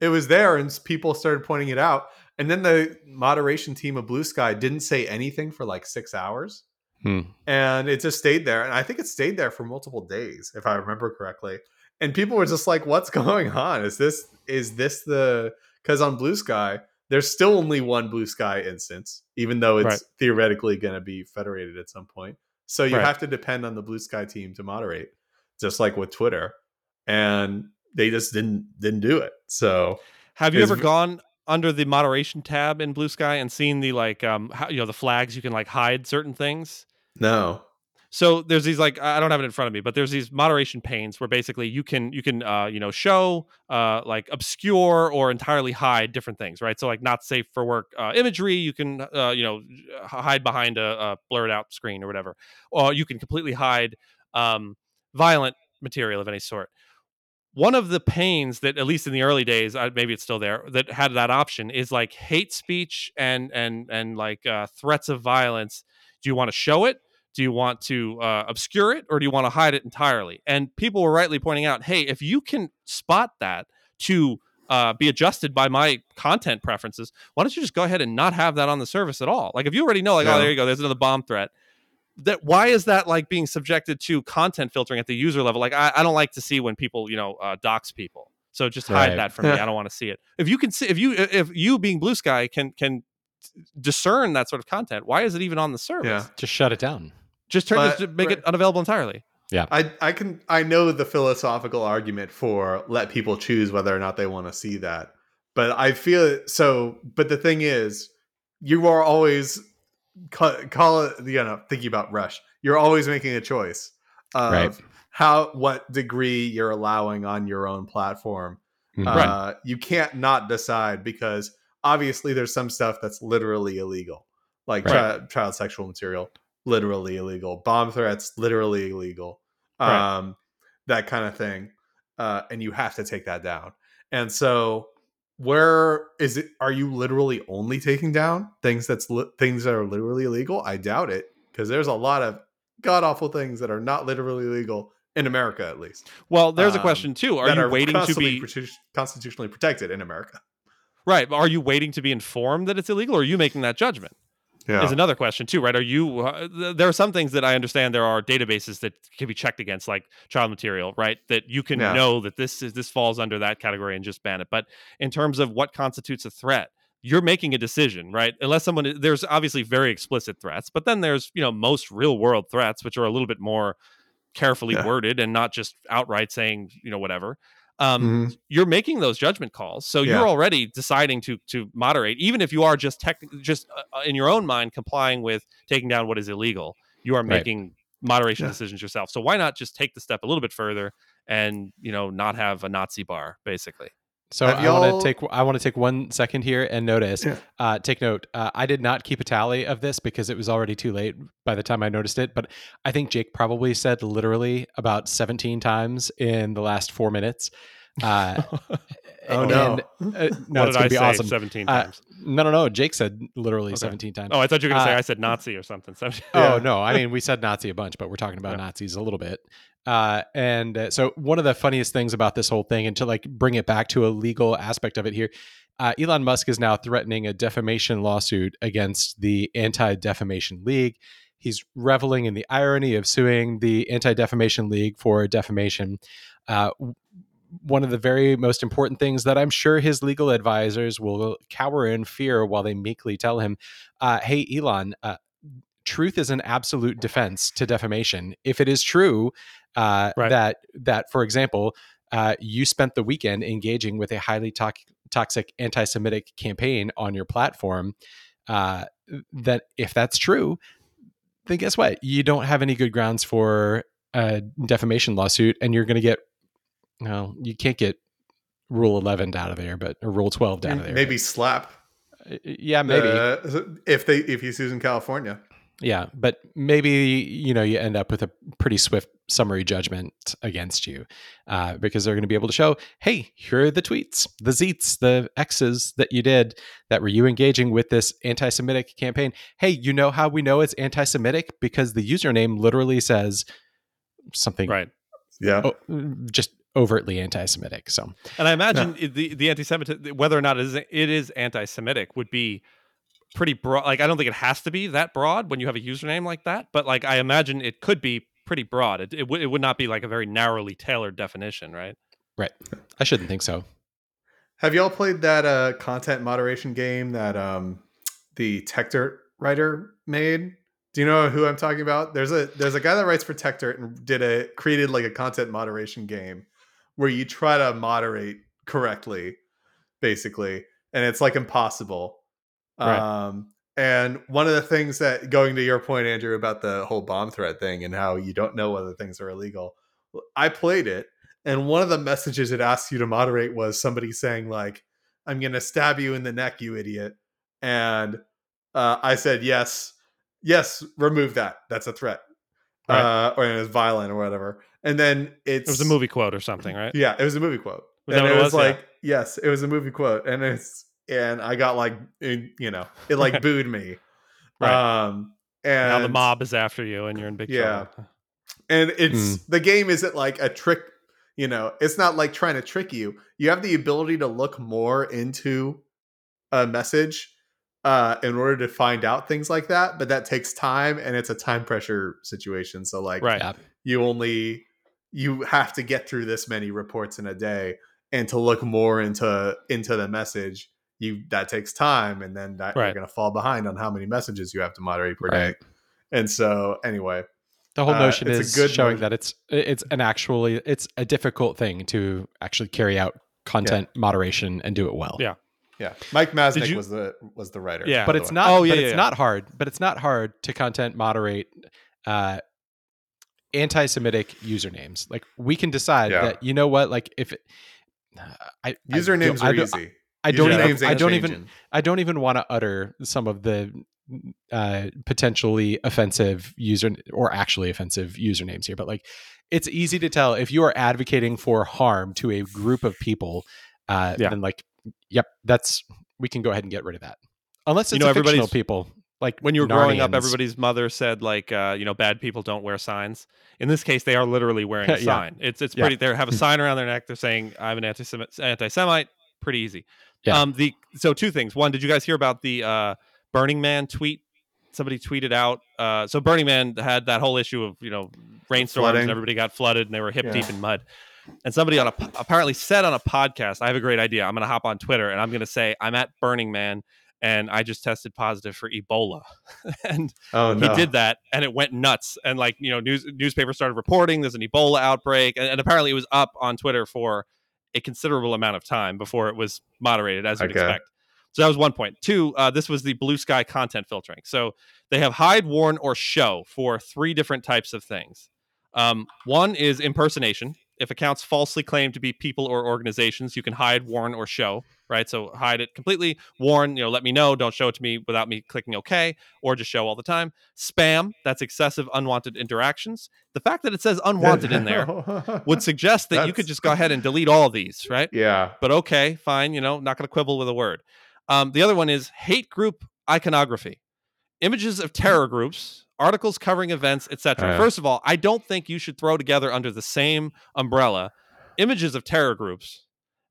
C: it was there and people started pointing it out and then the moderation team of blue sky didn't say anything for like six hours
A: Hmm.
C: and it just stayed there and i think it stayed there for multiple days if i remember correctly and people were just like what's going on is this is this the because on blue sky there's still only one blue sky instance even though it's
B: Right.
C: theoretically going to be federated at some point so you
B: Right.
C: have to depend on the blue sky team to moderate just like with twitter and they just didn't didn't do it. So
B: Have you ever gone under the moderation tab in Blue Sky and seen the like um how, you know the flags you can like hide certain things?
C: no.
B: So there's these like i don't have it in front of me but there's these moderation panes where basically you can you can uh you know show uh like obscure or entirely hide different things right? So like not safe for work uh, imagery you can uh you know hide behind a, a blurred out screen or whatever. Or you can completely hide um violent material of any sort one of the panes that at least in the early days uh, maybe it's still there that had that option is like hate speech and and and like uh, threats of violence. Do you want to show it? Do you want to uh, obscure it or do you want to hide it entirely? And people were rightly pointing out hey if you can spot that to uh, be adjusted by my content preferences why don't you just go ahead and not have that on the service at all? Like if you already know like
C: Yeah.
B: oh there you go there's another bomb threat that why is that like being subjected to content filtering at the user level like i, I don't like to see when people you know uh, dox people so just hide
A: Right.
B: that from me i don't want to see it if you can see if you if you being blue sky can can discern that sort of content why is it even on the service
C: yeah
A: Just shut it down.
B: just turn
C: But-
B: just make
C: right.
B: it unavailable entirely Yeah.
C: I, I can I know the philosophical argument for let people choose whether or not they want to see that. But I feel so but the thing is you are always ca- call it you know thinking about rush. You're always making a choice of
A: Right.
C: how what degree you're allowing on your own platform.
A: Mhm.
C: Uh, you can't not decide because obviously there's some stuff that's literally illegal, like
B: Right.
C: chi- child sexual material, literally illegal, bomb threats, literally illegal,
B: Right.
C: um, that kind of thing, uh, and you have to take that down. And so, where is it? Are you literally only taking down things that's li- things that are literally illegal? I doubt it because there's a lot of god awful things that are not literally legal in America, at least.
B: Well, there's a
C: Um,
B: question too. Are you waiting to be
C: constitutionally protected in America?
B: right? Are you waiting to be informed that it's illegal, or are you making that judgment?
C: Yeah.
B: Is another question too, right? Are you? Uh, there are some things that I understand there are databases that can be checked against, like child material, right? That you can
C: Yeah.
B: know that this is this falls under that category and just ban it. But in terms of what constitutes a threat, you're making a decision, right? Unless someone there's obviously very explicit threats, but then there's you know most real world threats which are a little bit more carefully
C: Yeah.
B: worded and not just outright saying you know whatever. Um,
C: Mhm.
B: you're making those judgment calls so
C: Yeah.
B: you're already deciding to to moderate even if you are just tech just uh, in your own mind complying with taking down what is illegal you are
A: Right.
B: making moderation
C: Yeah.
B: decisions yourself so why not just take the step a little bit further and you know not have a nazi bar basically
A: So
C: Have
A: I want to take I want to take one second here and notice.
C: Yeah.
A: Uh, take note. Uh, I did not keep a tally of this because it was already too late by the time I noticed it. But I think Jake probably said literally about 17 times in the last four minutes. Uh,
C: Oh no!
A: uh, no,
B: what
A: it's gonna
B: i
A: be
B: say
A: awesome.
B: 17
A: Uh,
B: times
A: No, no, no. Jake said literally
B: Okay.
A: 17 times.
B: oh i thought you were going to say
A: uh,
B: i said nazi or something 17
A: Oh no, I mean we said Nazi a bunch, but we're talking about
B: Yeah.
A: Nazis a little bit. Uh, and uh, so one of the funniest things about this whole thing, and to like bring it back to a legal aspect of it here, uh, Elon Musk is now threatening a defamation lawsuit against the Anti Defamation League. He's reveling in the irony of suing the Anti Defamation League for defamation. Uh, one of the very most important things that I'm sure his legal advisors will cower in fear while they meekly tell him, uh, "Hey, Elon, uh, truth is an absolute defense to defamation. If it is true uh,
B: Right.
A: that that, for example, uh, you spent the weekend engaging with a highly tox- toxic anti-Semitic campaign on your platform, uh, that if that's true, then guess what? You don't have any good grounds for a defamation lawsuit, and you're going to get well, you can't get Rule 11 out of there, but or Rule 12 out of there.
C: Maybe slap.
A: yeah, maybe.
C: Uh, if they if he's using California.
A: Yeah, but maybe you know you end up with a pretty swift summary judgment against you uh, because they're going to be able to show, hey, here are the tweets, the zeets, the X's that you did that were you engaging with this anti-Semitic campaign. Hey, you know how we know it's anti-Semitic because the username literally says something
B: right
C: Yeah.
A: oh, just overtly anti-Semitic. So
B: And I imagine it- the the anti-Semitic, whether or not it is it is anti-Semitic, would be pretty broad. Like I don't think it has to be that broad when you have a username like that, but like I imagine it could be pretty broad. It it, would it would not be like a very narrowly tailored definition, right? Right.
A: I shouldn't think so.
C: Have y'all played that uh, content moderation game that um, the Techdirt writer made? Do you know who I'm talking about? There's a there's a guy that writes for Techdirt and did a created like a content moderation game where you try to moderate correctly, basically, and it's like impossible.
B: Right.
C: Um, and one of the things that going to your point, Andrew, about the whole bomb threat thing and how you don't know whether things are illegal, I played it, and one of the messages it asked you to moderate was somebody saying like, "I'm gonna stab you in the neck, you idiot," and uh, I said yes, yes, remove that. That's a threat,
B: Right.
C: uh, or it's violent or whatever. And then it's
B: It was a movie quote or something, right?
C: yeah, it was a movie quote.
B: Was
C: and it was,
B: was? Yeah.
C: like, yes, it was a movie quote. And it's and I got like in- you know, it like booed me.
B: Right.
C: Um and
B: now the mob is after you, and you're in big
C: Yeah.
B: trouble.
C: and it's
A: Mm.
C: the game isn't like a trick, you know, it's not like trying to trick you. You have the ability to look more into a message uh in order to find out things like that, but that takes time and it's a time pressure situation. So like
B: Right.
A: Yeah.
C: you only you have to get through this many reports in a day and to look more into into the message you that takes time and then that, you're going to fall behind on how many messages you have to moderate per day and so anyway
A: The whole
C: Uh,
A: notion
C: it's a
A: is
C: good
A: showing
C: notion.
A: that it's it's an actually it's a difficult thing to actually carry out content moderation and do it well.
B: Yeah.
C: yeah mike masnick
B: you-
C: was the was the writer
B: Yeah.
A: But it's
C: way.
A: not
B: Oh, yeah,
A: but
B: yeah,
A: it's
B: yeah.
A: not hard. But it's not hard to content moderate uh anti-Semitic usernames. Like we can decide
C: Yeah.
A: that you know what, like if it, I, I
C: Usernames
A: don't- I
C: are
A: don't-
C: easy.
A: I don't even. I don't even. I don't even want to utter some of the uh, potentially offensive user or actually offensive usernames here, but like it's easy to tell if you are advocating for harm to a group of people. Uh,
B: Yeah.
A: Then like, yep, that's we can go ahead and get rid of that. Unless
B: You
A: it's
B: know, everybody's-
A: people. Like
B: when you were growing up, everybody's mother said like, uh, you know, bad people don't wear signs. In this case, they are literally wearing a
A: Yeah.
B: sign. It's it's
A: Yeah.
B: pretty. They have a sign around their neck. They're saying, "I'm an anti-Semite." Anti-Semite. Pretty easy.
A: Yeah.
B: Um. The so two things. One, did you guys hear about the uh, Burning Man tweet? Somebody tweeted out. Uh, so Burning Man had that whole issue of you know rainstorms
C: Flooding.
B: and everybody got flooded and they were hip
C: Yeah.
B: deep in mud. And somebody on a apparently said on a podcast, I have a great idea. I'm going to hop on Twitter and I'm going to say I'm at Burning Man and I just tested positive for Ebola. and
C: Oh no.
B: he did that and it went nuts and like you know news newspapers started reporting there's an ebola outbreak and, and apparently it was up on twitter for a considerable amount of time before it was moderated as you'd
C: Okay.
B: expect. So that was one point. Two uh, this was the blue sky content filtering. So they have hide warn or show for three different types of things. Um, one is impersonation. If accounts falsely claim to be people or organizations you can hide warn or show right? So hide it completely warn you know let me know don't show it to me without me clicking okay or just show all the time. Spam that's excessive unwanted interactions. The fact that it says unwanted in there would suggest that you could just go ahead and delete all these right?
C: Yeah.
B: but okay fine you know not going to quibble with a word. Um, the other one is hate group iconography. Images of terror groups articles covering events etc
C: Uh.
B: first of all i don't think you should throw together under the same umbrella images of terror groups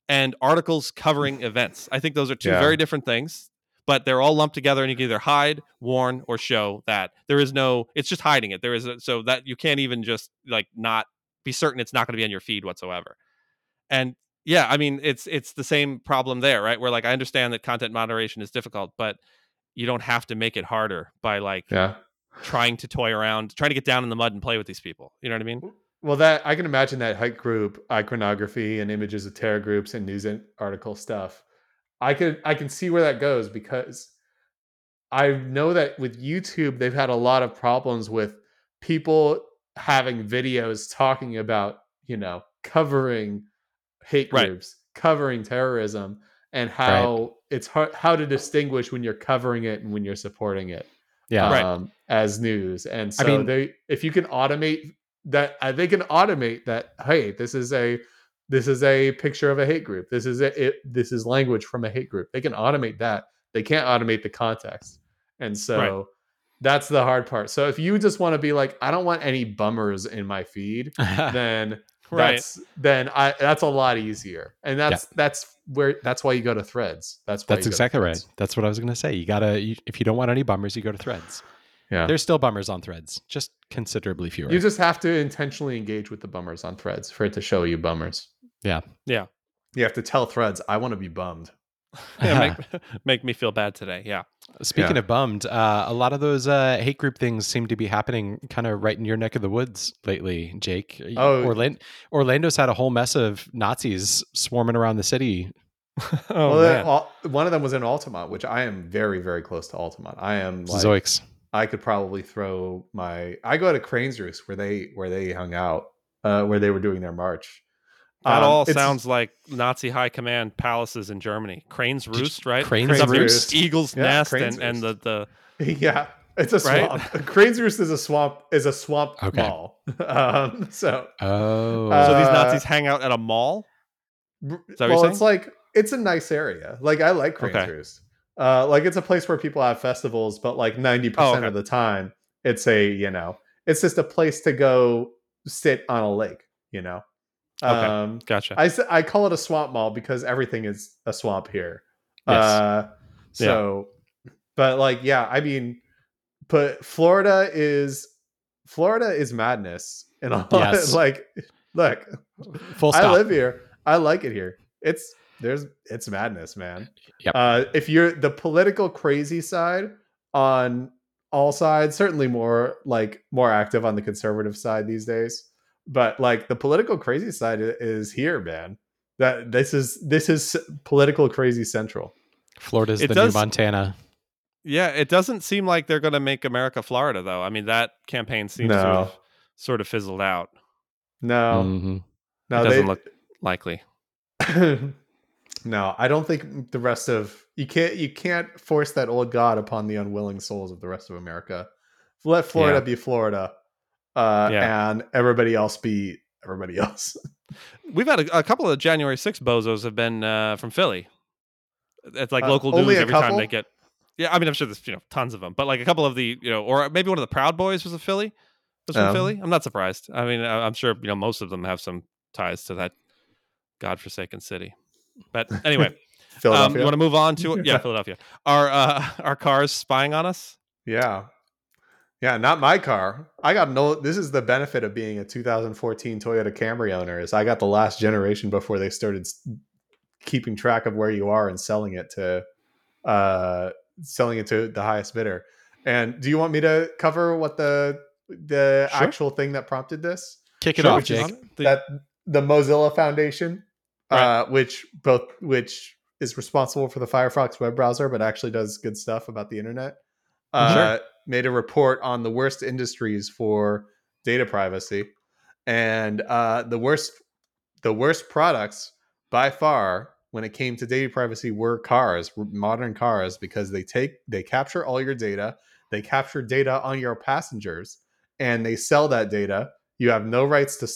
B: and articles covering events. I think those are two
C: Yeah.
B: very different things but they're all lumped together and you can either hide warn or show that there is no it's just hiding it. There is a, so that you can't even just like not be certain it's not going to be on your feed whatsoever. And yeah i mean it's it's the same problem there right? Where like i understand that content moderation is difficult but you don't have to make it harder by like
C: Yeah.
B: trying to toy around trying to get down in the mud and play with these people. You know what i mean
C: Well, that I can imagine that hate group iconography and images of terror groups and news and article stuff. I could I can see where that goes because I know that with YouTube they've had a lot of problems with people having videos talking about you know covering hate
B: Right.
C: groups, covering terrorism, and how it's hard how to distinguish when you're covering it and when you're supporting it
A: yeah,
B: Right.
C: um, as news. And so
A: mean-
C: they, if you can automate that, uh, they can automate that. Hey, this is a, this is a picture of a hate group. This is a, it, this is language from a hate group. They can automate that. They can't automate the context. And so that's the hard part. So if you just want to be like, I don't want any bummers in my feed, then
B: right
C: that's then I that's a lot easier. And that's that's where that's why you go to threads. That's why
A: That's
C: you go to
A: exactly right. That's what I was going to say. You gotta, you, if you don't want any bummers, you go to Threads.
C: Yeah.
A: There's still bummers on Threads, just considerably fewer.
C: You just have to intentionally engage with the bummers on threads for it to show you bummers.
A: Yeah.
B: Yeah.
C: You have to tell threads, I want to be bummed.
B: yeah, make, make me feel bad today yeah
A: Speaking
C: Yeah.
A: of bummed, uh, a lot of those uh, hate group things seem to be happening kind of right in your neck of the woods lately, Jake.
C: Oh.
A: Orlando, Orlando's had a whole mess of Nazis swarming around the city.
B: oh
C: well,
B: man.
C: Al- one of them was in Altamonte, which I am very, very close to Altamonte. I am like,
A: Zoiks.
C: I could probably throw my. I go to Cranes Roost where they where they hung out, uh, where they were doing their march.
B: that
C: Um,
B: all sounds like nazi high command palaces in germany crane's roost right
A: Crane's
B: It's up
C: Roost.
B: eagle's
C: Yeah,
B: nest
C: Crane's
B: and, and the the
C: yeah, it's a
B: Right?
C: swamp. Cranes Roost is a swamp. Is a swamp
A: Okay.
C: mall. um, so
A: Oh.
C: Uh,
B: so these nazis hang out at a mall
C: R-
B: that what
C: well,
B: you're
C: it's like it's a nice area. Like I like Cranes
B: Okay.
C: Roost. Uh, like it's a place where people have festivals, but like ninety percent
B: Oh, okay.
C: of the time, it's a you know, it's just a place to go sit on a lake. You know,
B: Okay.
C: um,
B: gotcha
C: I I call it a swamp mall because everything is a swamp here.
A: Yes.
C: Uh, so, but like, yeah, I mean, but Florida is Florida is madness, and
A: Yes.
C: like, look,
A: Full
C: I live here. I like it here. It's there's it's madness, man.
A: Yep.
C: Uh, if you're the political crazy side on all sides, certainly more like more active on the conservative side these days. But like the political crazy side is here, man. That this is this is political crazy central.
A: Florida's
B: It
A: the
B: does-
A: new Montana.
B: yeah it doesn't seem like they're going to make america florida though i mean that campaign seems to have sort of fizzled out.
C: No,
A: Mhm.
C: no,
B: it doesn't
C: they,
B: look likely.
C: no, I don't think the rest of you can't you can't force that old god upon the unwilling souls of the rest of America. Let Florida
B: Yeah.
C: be Florida, uh,
B: Yeah.
C: and everybody else be everybody else.
B: We've had a, a couple of January 6 bozos have been uh, from Philly. It's like
C: Uh,
B: local news every time they get. Yeah, I mean, I'm sure there's you know tons of them, but like a couple of the you know, or maybe one of the Proud Boys was a Philly. Was from
C: Um.
B: Philly. I'm not surprised. I mean, I- I'm sure you know most of them have some ties to that godforsaken city. But anyway, um, you want to move on to yeah, Philadelphia. Are uh, our cars spying on us?
C: Yeah. Yeah, not my car. I got no this is the benefit of being a 2014 Toyota Camry owner is I got the last generation before they started keeping track of where you are and selling it to uh selling it to the highest bidder. And do you want me to cover what the the
B: Sure.
C: actual thing that prompted this?
A: Kick it
C: Sure,
A: off,
C: which is-
A: Jake.
B: The-
C: that the Mozilla Foundation,
B: Right.
C: uh, which both which is responsible for the Firefox web browser, but actually does good stuff about the internet, uh, made a report on the worst industries for data privacy, and uh, the worst the worst products by far when it came to data privacy were cars, modern cars, because they take they capture all your data, they capture data on your passengers, and they sell that data. You have no rights to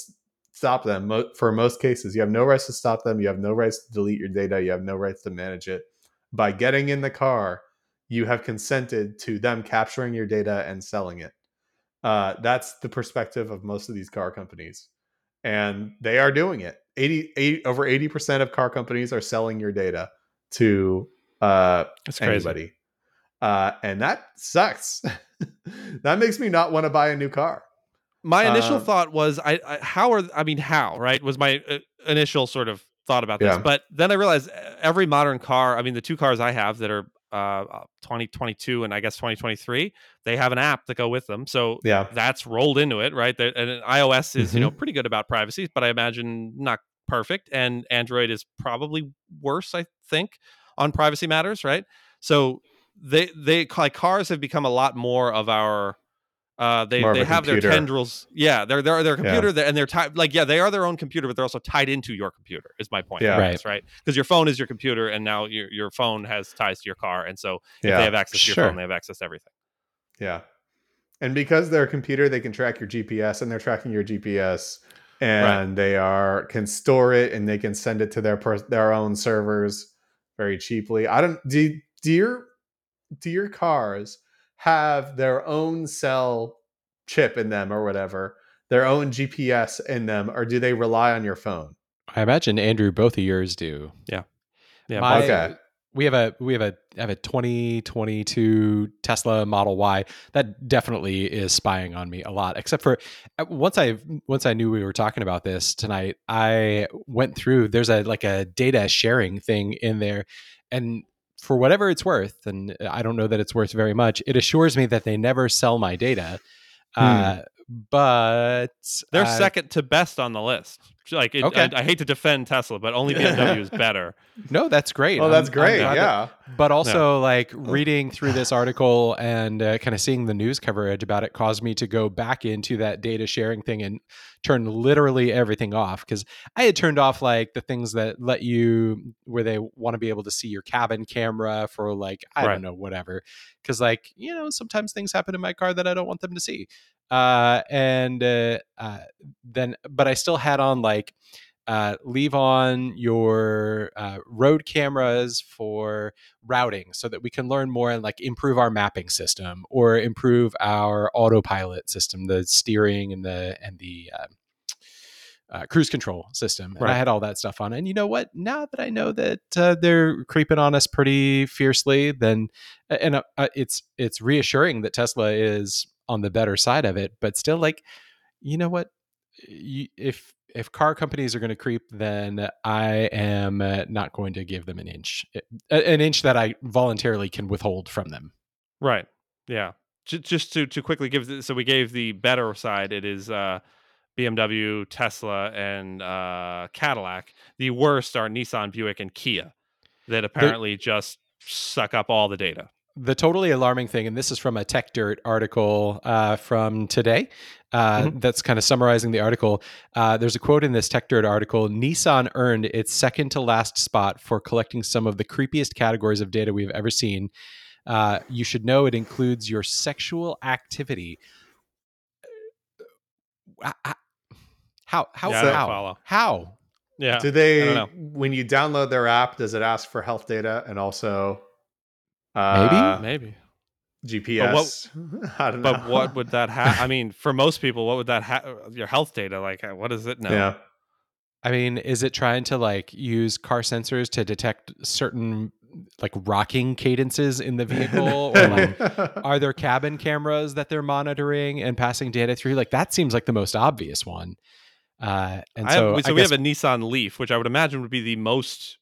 C: stop them. Mo- For most cases, you have no rights to stop them. You have no rights to delete your data. You have no rights to manage it. By getting in the car, you have consented to them capturing your data and selling it. Uh, that's the perspective of most of these car companies, and they are doing it. 80, 80 over eighty percent of car companies are selling your data to uh, anybody, uh, and that sucks. that makes me not want to buy a new car.
B: My initial
C: Um,
B: thought was, I, I how are I mean how right was my uh, initial sort of thought about this,
C: Yeah.
B: but then I realized uh, every modern car. I mean, the two cars I have that are uh 2022 and I guess 2023, they have an app that go with them, so
C: Yeah,
B: that's rolled into it, right? There- And iOS is you
C: Mm-hmm.
B: know pretty good about privacy, but I imagine not perfect, and Android is probably worse. I think on privacy matters, right? So they they like cars have become a lot more of our uh they
C: More
B: they
C: a
B: have their tendrils yeah they're they're their computer they're- and they're tied like yeah they are their own computer but they're also tied into your computer is my point
C: Yeah.
B: I guess, right because your phone is your computer and now your your phone has ties to your car and so if
C: yeah.
B: they have access to your
A: Sure.
B: phone they have access to everything
C: Yeah. And because they're a computer, they can track your GPS and they're tracking your GPS and they are can store it and they can send it to their per, their own servers very cheaply. I don't do do your do your cars have their own cell chip in them or whatever, their own GPS in them or do they rely on your phone?
A: I imagine Andrew, both of yours do.
B: yeah Yeah.
A: My-
C: Okay.
A: We have a we have a have a 2022 Tesla Model Y that definitely is spying on me a lot. Except for uh, once I once I knew we were talking about this tonight, I went through. There's a like a data sharing thing in there, and for whatever it's worth, and I don't know that it's worth very much. It assures me that they never sell my data. Uh, but
B: they're
A: uh,
B: second to best on the list like it,
A: Okay.
B: I, I hate to defend tesla but only bmw is better
A: No, that's great.
C: Oh,
A: I'm-
C: that's
A: I'm
C: great.
A: glad that-
C: yeah.
A: but also like reading through this article and uh, kind of seeing the news coverage about it caused me to go back into that data sharing thing and turn literally everything off because i had turned off like the things that let you where they want to be able to see your cabin camera for like i
B: Right.
A: don't know whatever because like you know sometimes things happen in my car that i don't want them to see uh and uh, uh then but i still had on like uh, leave on your uh, road cameras for routing so that we can learn more and like improve our mapping system or improve our autopilot system the steering and the and the uh, uh, cruise control system and i had all that stuff on. And you know what? Now that i know that uh, they're creeping on us pretty fiercely then and uh, it's it's reassuring that tesla is on the better side of it but still like you know what you, if if car companies are going to creep, then I am uh, not going to give them an inch an inch that I voluntarily can withhold from them.
B: Right. Yeah. Just to to quickly give so we gave the better side. It is uh, BMW, Tesla, and uh, Cadillac. The worst are Nissan, Buick, and Kia, that apparently just suck up all the data.
A: The totally alarming thing, and this is from a Tech Dirt article uh, from today. Uh,
B: Mhm.
A: That's kind of summarizing the article. Uh, there's a quote in this Tech Dirt article Nissan earned its second to last spot for collecting some of the creepiest categories of data we've ever seen. Uh, you should know it includes your sexual activity. Uh, uh, How? How?
B: Yeah,
A: how? How?
B: Yeah.
C: Do they
B: I don't
C: when you download their app, does it ask for health data and also uh,
B: Maybe.
C: GPS? I don't know.
B: But what would that have? I mean, for most people, what would that have? Your health data, like, uh, what does it know?
C: Yeah.
A: I mean, is it trying to like use car sensors to detect certain like rocking cadences in the vehicle or like are there cabin cameras that they're monitoring and passing data through like that seems like the most obvious one uh and so
B: have, so we
A: guess,
B: have a Nissan Leaf, which I would imagine would be the most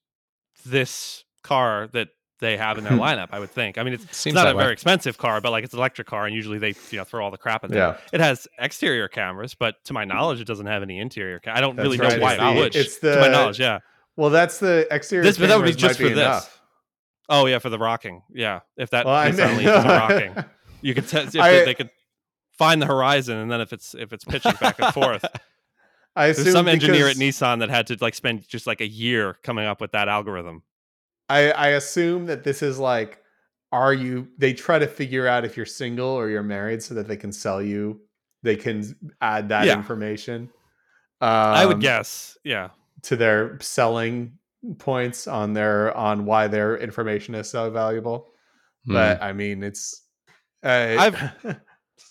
B: this car that they have in their hmm. lineup. I would think. I mean, it's, it's not a
A: way.
B: very expensive car, but like it's an electric car, and usually they you know throw all the crap in there.
C: yeah.
B: It has exterior cameras, but to my knowledge, it doesn't have any interior. Ca- I don't
C: That's
B: really
C: right.
B: know why
C: It's
B: it
C: the-
B: would.
C: it's
B: to my knowledge, yeah.
C: Well, that's the exterior.
B: This, but that would be just for this.
C: enough.
B: Oh yeah, for the rocking. Yeah, if that
C: Well,
B: Nissan is rocking, you could te- if
C: I-
B: they, they could find the horizon, and then if it's if it's pitching back and forth,
C: I
B: there's some engineer at Nissan that had to like spend just like a year coming up with that algorithm.
C: I, I assume that this is like, are you? They try to figure out if you're single or you're married, so that they can sell you. They can add that
B: Yeah.
C: information. Um,
B: I would guess, yeah.
C: to their selling points on their on why their information is so valuable.
A: Hmm.
C: But I mean, it's. Uh,
B: I've-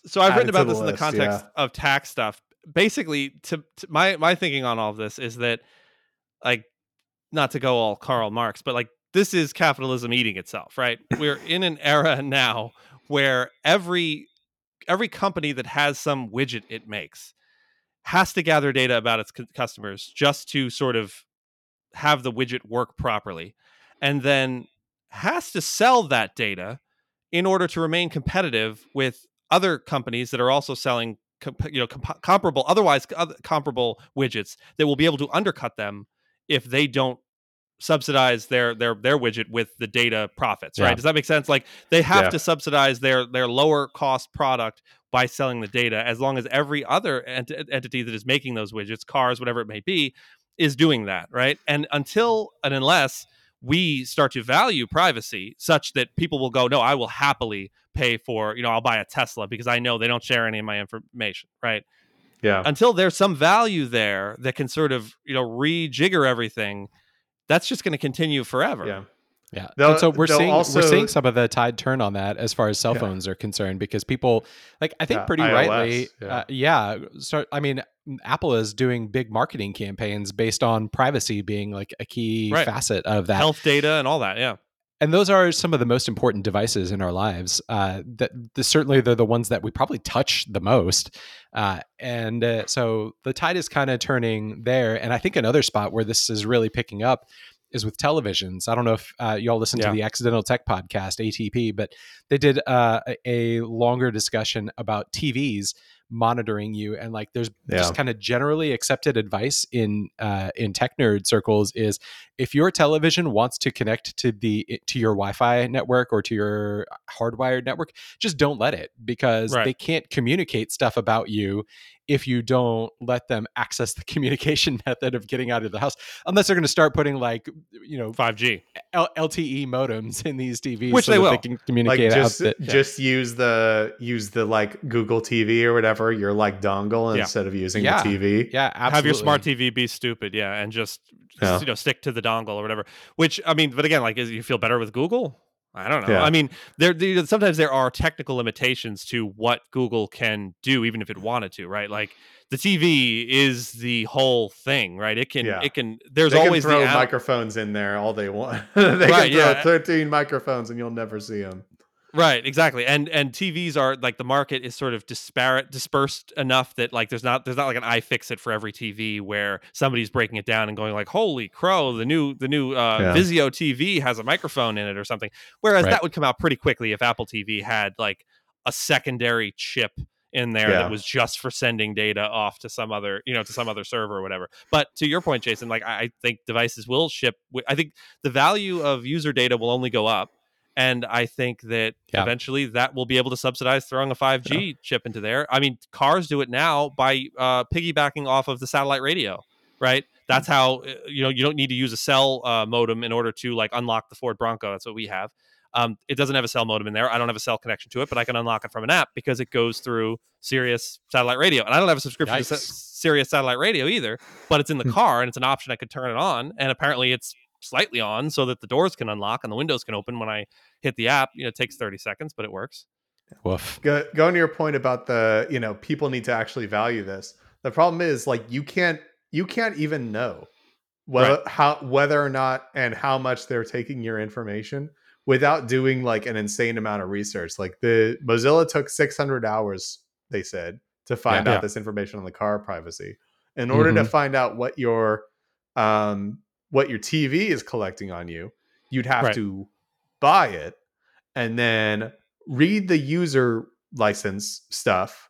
B: so I've written about this in the context
C: yeah.
B: of tax stuff. Basically, to, to my my thinking on all of this is that, like, not to go all Karl Marx, but like this is capitalism eating itself, right? We're in an era now where every every company that has some widget it makes has to gather data about its cu- customers just to sort of have the widget work properly, and then has to sell that data in order to remain competitive with other companies that are also selling comp- you know comp- comparable otherwise other comparable widgets that will be able to undercut them if they don't subsidize their their their widget with the data profits right
A: Yeah.
B: does that make sense like they have
C: Yeah.
B: to subsidize their their lower cost product by selling the data as long as every other ent- entity that is making those widgets cars whatever it may be is doing that right and until and unless we start to value privacy such that people will go no i will happily pay for you know i'll buy a tesla because i know they don't share any of my information right
C: yeah.
B: until there's some value there that can sort of you know rejigger everything that's just going to continue forever
C: Yeah.
A: Yeah.
C: They'll-
A: and so we're seeing
C: also-
A: we're seeing some of the tide turn on that as far as cell
C: Yeah.
A: phones are concerned because people like I think
C: Yeah,
A: pretty
C: iOS,
A: rightly
C: yeah.
A: uh, yeah start I mean Apple is doing big marketing campaigns based on privacy being like a key
B: Right.
A: facet of that.
B: health data and all that yeah
A: And those are some of the most important devices in our lives. Uh, that the, certainly they're the ones that we probably touch the most. Uh, and uh, so the tide is kind of turning there. And I think another spot where this is really picking up is with televisions. I don't know if uh, y'all listen
B: Yeah.
A: to the Accidental Tech podcast, ATP, but they did uh, a, a longer discussion about TVs monitoring you and like there's just kind of generally accepted advice in uh, in tech nerd circles is if your television wants to connect to the to your Wi-Fi network or to your hardwired network, just don't let it because
B: Right.
A: they can't communicate stuff about you if you don't let them access the communication method of getting out of the house. Unless they're going to start putting like you know
B: 5g
A: L- LTE modems in these TVs,
B: Which
A: so
B: they
A: that
B: will.
A: they can
C: Like
A: communicate
C: just
A: out. The,
C: just use the use the like Google TV or whatever your like dongle
B: Yeah.
C: instead of using
A: Yeah.
C: the TV.
A: yeah, absolutely.
B: have your smart TV be stupid, yeah, and just, just,
C: Yeah.
B: you know stick to the dongle or whatever. Which I mean, but again, like, is you feel better with Google? I don't know.
C: Yeah.
B: I mean, there, there sometimes there are technical limitations to what Google can do, even if it wanted to, right? Like the TV is the whole thing, right? It can,
C: Yeah.
B: it can. There's
C: they
B: always
C: can throw
B: the
C: microphones in there all they want. they
B: Right,
C: can throw
B: yeah.
C: 13 microphones and you'll never see them.
B: Right, exactly. And and TVs are like the market is sort of disparate dispersed enough that like there's not there's not like an iFixit for every TV where somebody's breaking it down and going like, "Holy crow, the new the new uh
C: Yeah.
B: Vizio TV has a microphone in it or something." Whereas
A: Right.
B: that would come out pretty quickly if Apple TV had like a secondary chip in there
C: Yeah.
B: that was just for sending data off to some other, you know, to some other server or whatever. But to your point, Jason, like I I think devices will ship. I think the value of user data will only go up And I think that
A: Yeah.
B: eventually that will be able to subsidize throwing a 5G chip into there. I mean, cars do it now by uh, piggybacking off of the satellite radio, right? That's how uh, you know you don't need to use a cell uh, modem in order to like unlock the Ford Bronco. That's what we have. Um, it doesn't have a cell modem in there. I don't have a cell connection to it, but I can unlock it from an app because it goes through Sirius satellite radio. And I don't have a subscription to
A: Yikes.
B: Sa- Sirius satellite radio either, but it's in the
C: Hmm.
B: car and it's an option I could turn it on. And apparently it's slightly on so that the doors can unlock and the windows can open when I hit the app. You know, it takes 30 seconds, but it works.
A: Woof.
C: Go, going to your point about the you know people need to actually value this the problem is like you can't you can't even know whether how whether or not and how much they're taking your information without doing like an insane amount of research like the mozilla took 600 hours they said to find
B: Yeah.
C: out
B: Yeah.
C: this information on the car privacy in order to
A: Mhm.
C: find out what your um what your tv is collecting on you you'd have
B: Right.
C: to buy it and then read the user license stuff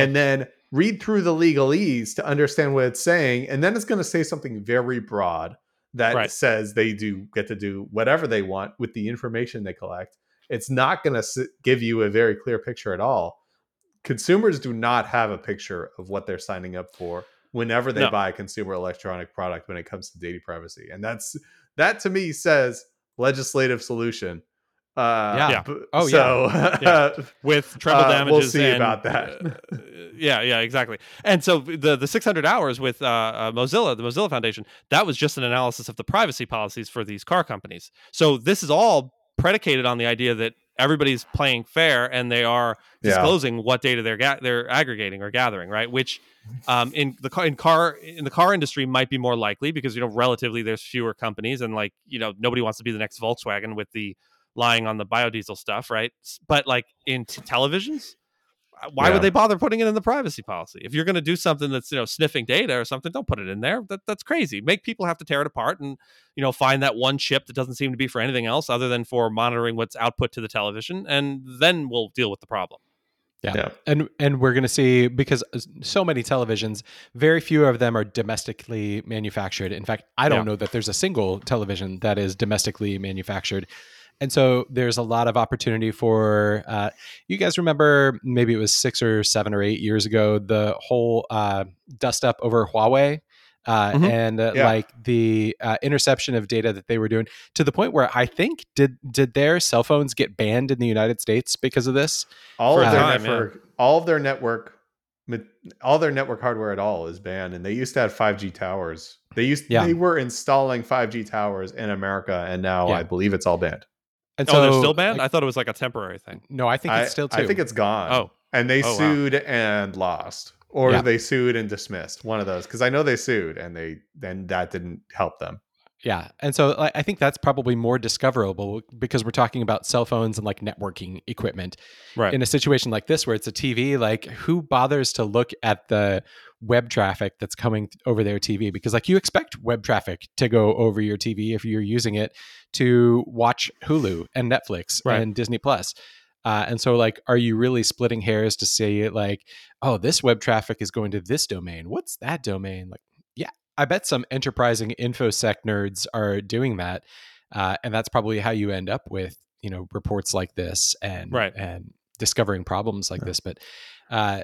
C: and then read through the legalese to understand what it's saying and then it's going to say something very broad that
B: Right.
C: says they do get to do whatever they want with the information they collect it's not going to give you a very clear picture at all consumers do not have a picture of what they're signing up for whenever they
B: No.
C: buy a consumer electronic product when it comes to data privacy and that's that to me says legislative solution uh
A: Yeah.
B: Yeah.
C: b-
A: Oh,
C: so
B: Yeah. with treble
C: Uh,
B: damages.
C: we'll see
B: and,
C: about that.
B: uh, yeah, yeah, exactly. And so the the 600 hours with uh, uh, Mozilla, the Mozilla Foundation, that was just an analysis of the privacy policies for these car companies. So this is all predicated on the idea that everybody's playing fair and they are
C: Yeah.
B: disclosing what data they're ga- they're aggregating or gathering, right? Which um, in the car in car in the car industry might be more likely because you know relatively there's fewer companies and like you know nobody wants to be the next Volkswagen with the lying on the biodiesel stuff, right? But like in t- televisions, Uh, why
C: Yeah.
B: would they bother putting it in the privacy policy? If you're going to do something that's you know sniffing data or something, don't put it in there. That that's crazy. Make people have to tear it apart and you know find that one chip that doesn't seem to be for anything else other than for monitoring what's output to the television, and then we'll deal with the problem.
A: Yeah.
C: Yeah.
A: And and we're going to see because so many televisions, very few of them are domestically manufactured. In fact, I don't
B: Yeah.
A: know that there's a single television that is domestically manufactured. And so there's a lot of opportunity for uh, you guys remember maybe it was six or seven or eight years ago the whole uh, dust up over Huawei uh,
B: Mhm.
A: and uh,
C: Yeah.
A: like the uh, interception of data that they were doing to the point where I think did did their cell phones get banned in the United States because of this?
C: all of their
B: time,
C: network all of their network all their network hardware at all is banned and they used to have 5g towers they used
A: Yeah.
C: they were installing 5g towers in america and now
A: Yeah.
C: i believe it's all banned
A: And
B: oh, they're still
A: like,
B: banned. I thought it was like a temporary thing.
A: No, I think
C: I,
A: it's still too.
C: I think it's gone
B: Oh,
C: and they
B: Oh, wow.
C: sued and lost or
A: Yeah.
C: they sued and dismissed one of those because i know they sued and they then that didn't help them
A: yeah, and so like, I think that's probably more discoverable because we're talking about cell phones and like networking equipment.
B: right.
A: In a situation like this, where it's a TV, like who bothers to look at the web traffic that's coming over their TV? Because like you expect web traffic to go over your TV if you're using it to watch Hulu and Netflix
B: Right.
A: and Disney Plus. Uh, and so, like, are you really splitting hairs to say, like, oh, this web traffic is going to this domain? What's that domain? Like, yeah, I bet some enterprising infosec nerds are doing that, uh, and that's probably how you end up with you know reports like this and
B: Right.
A: and discovering problems like this. But uh,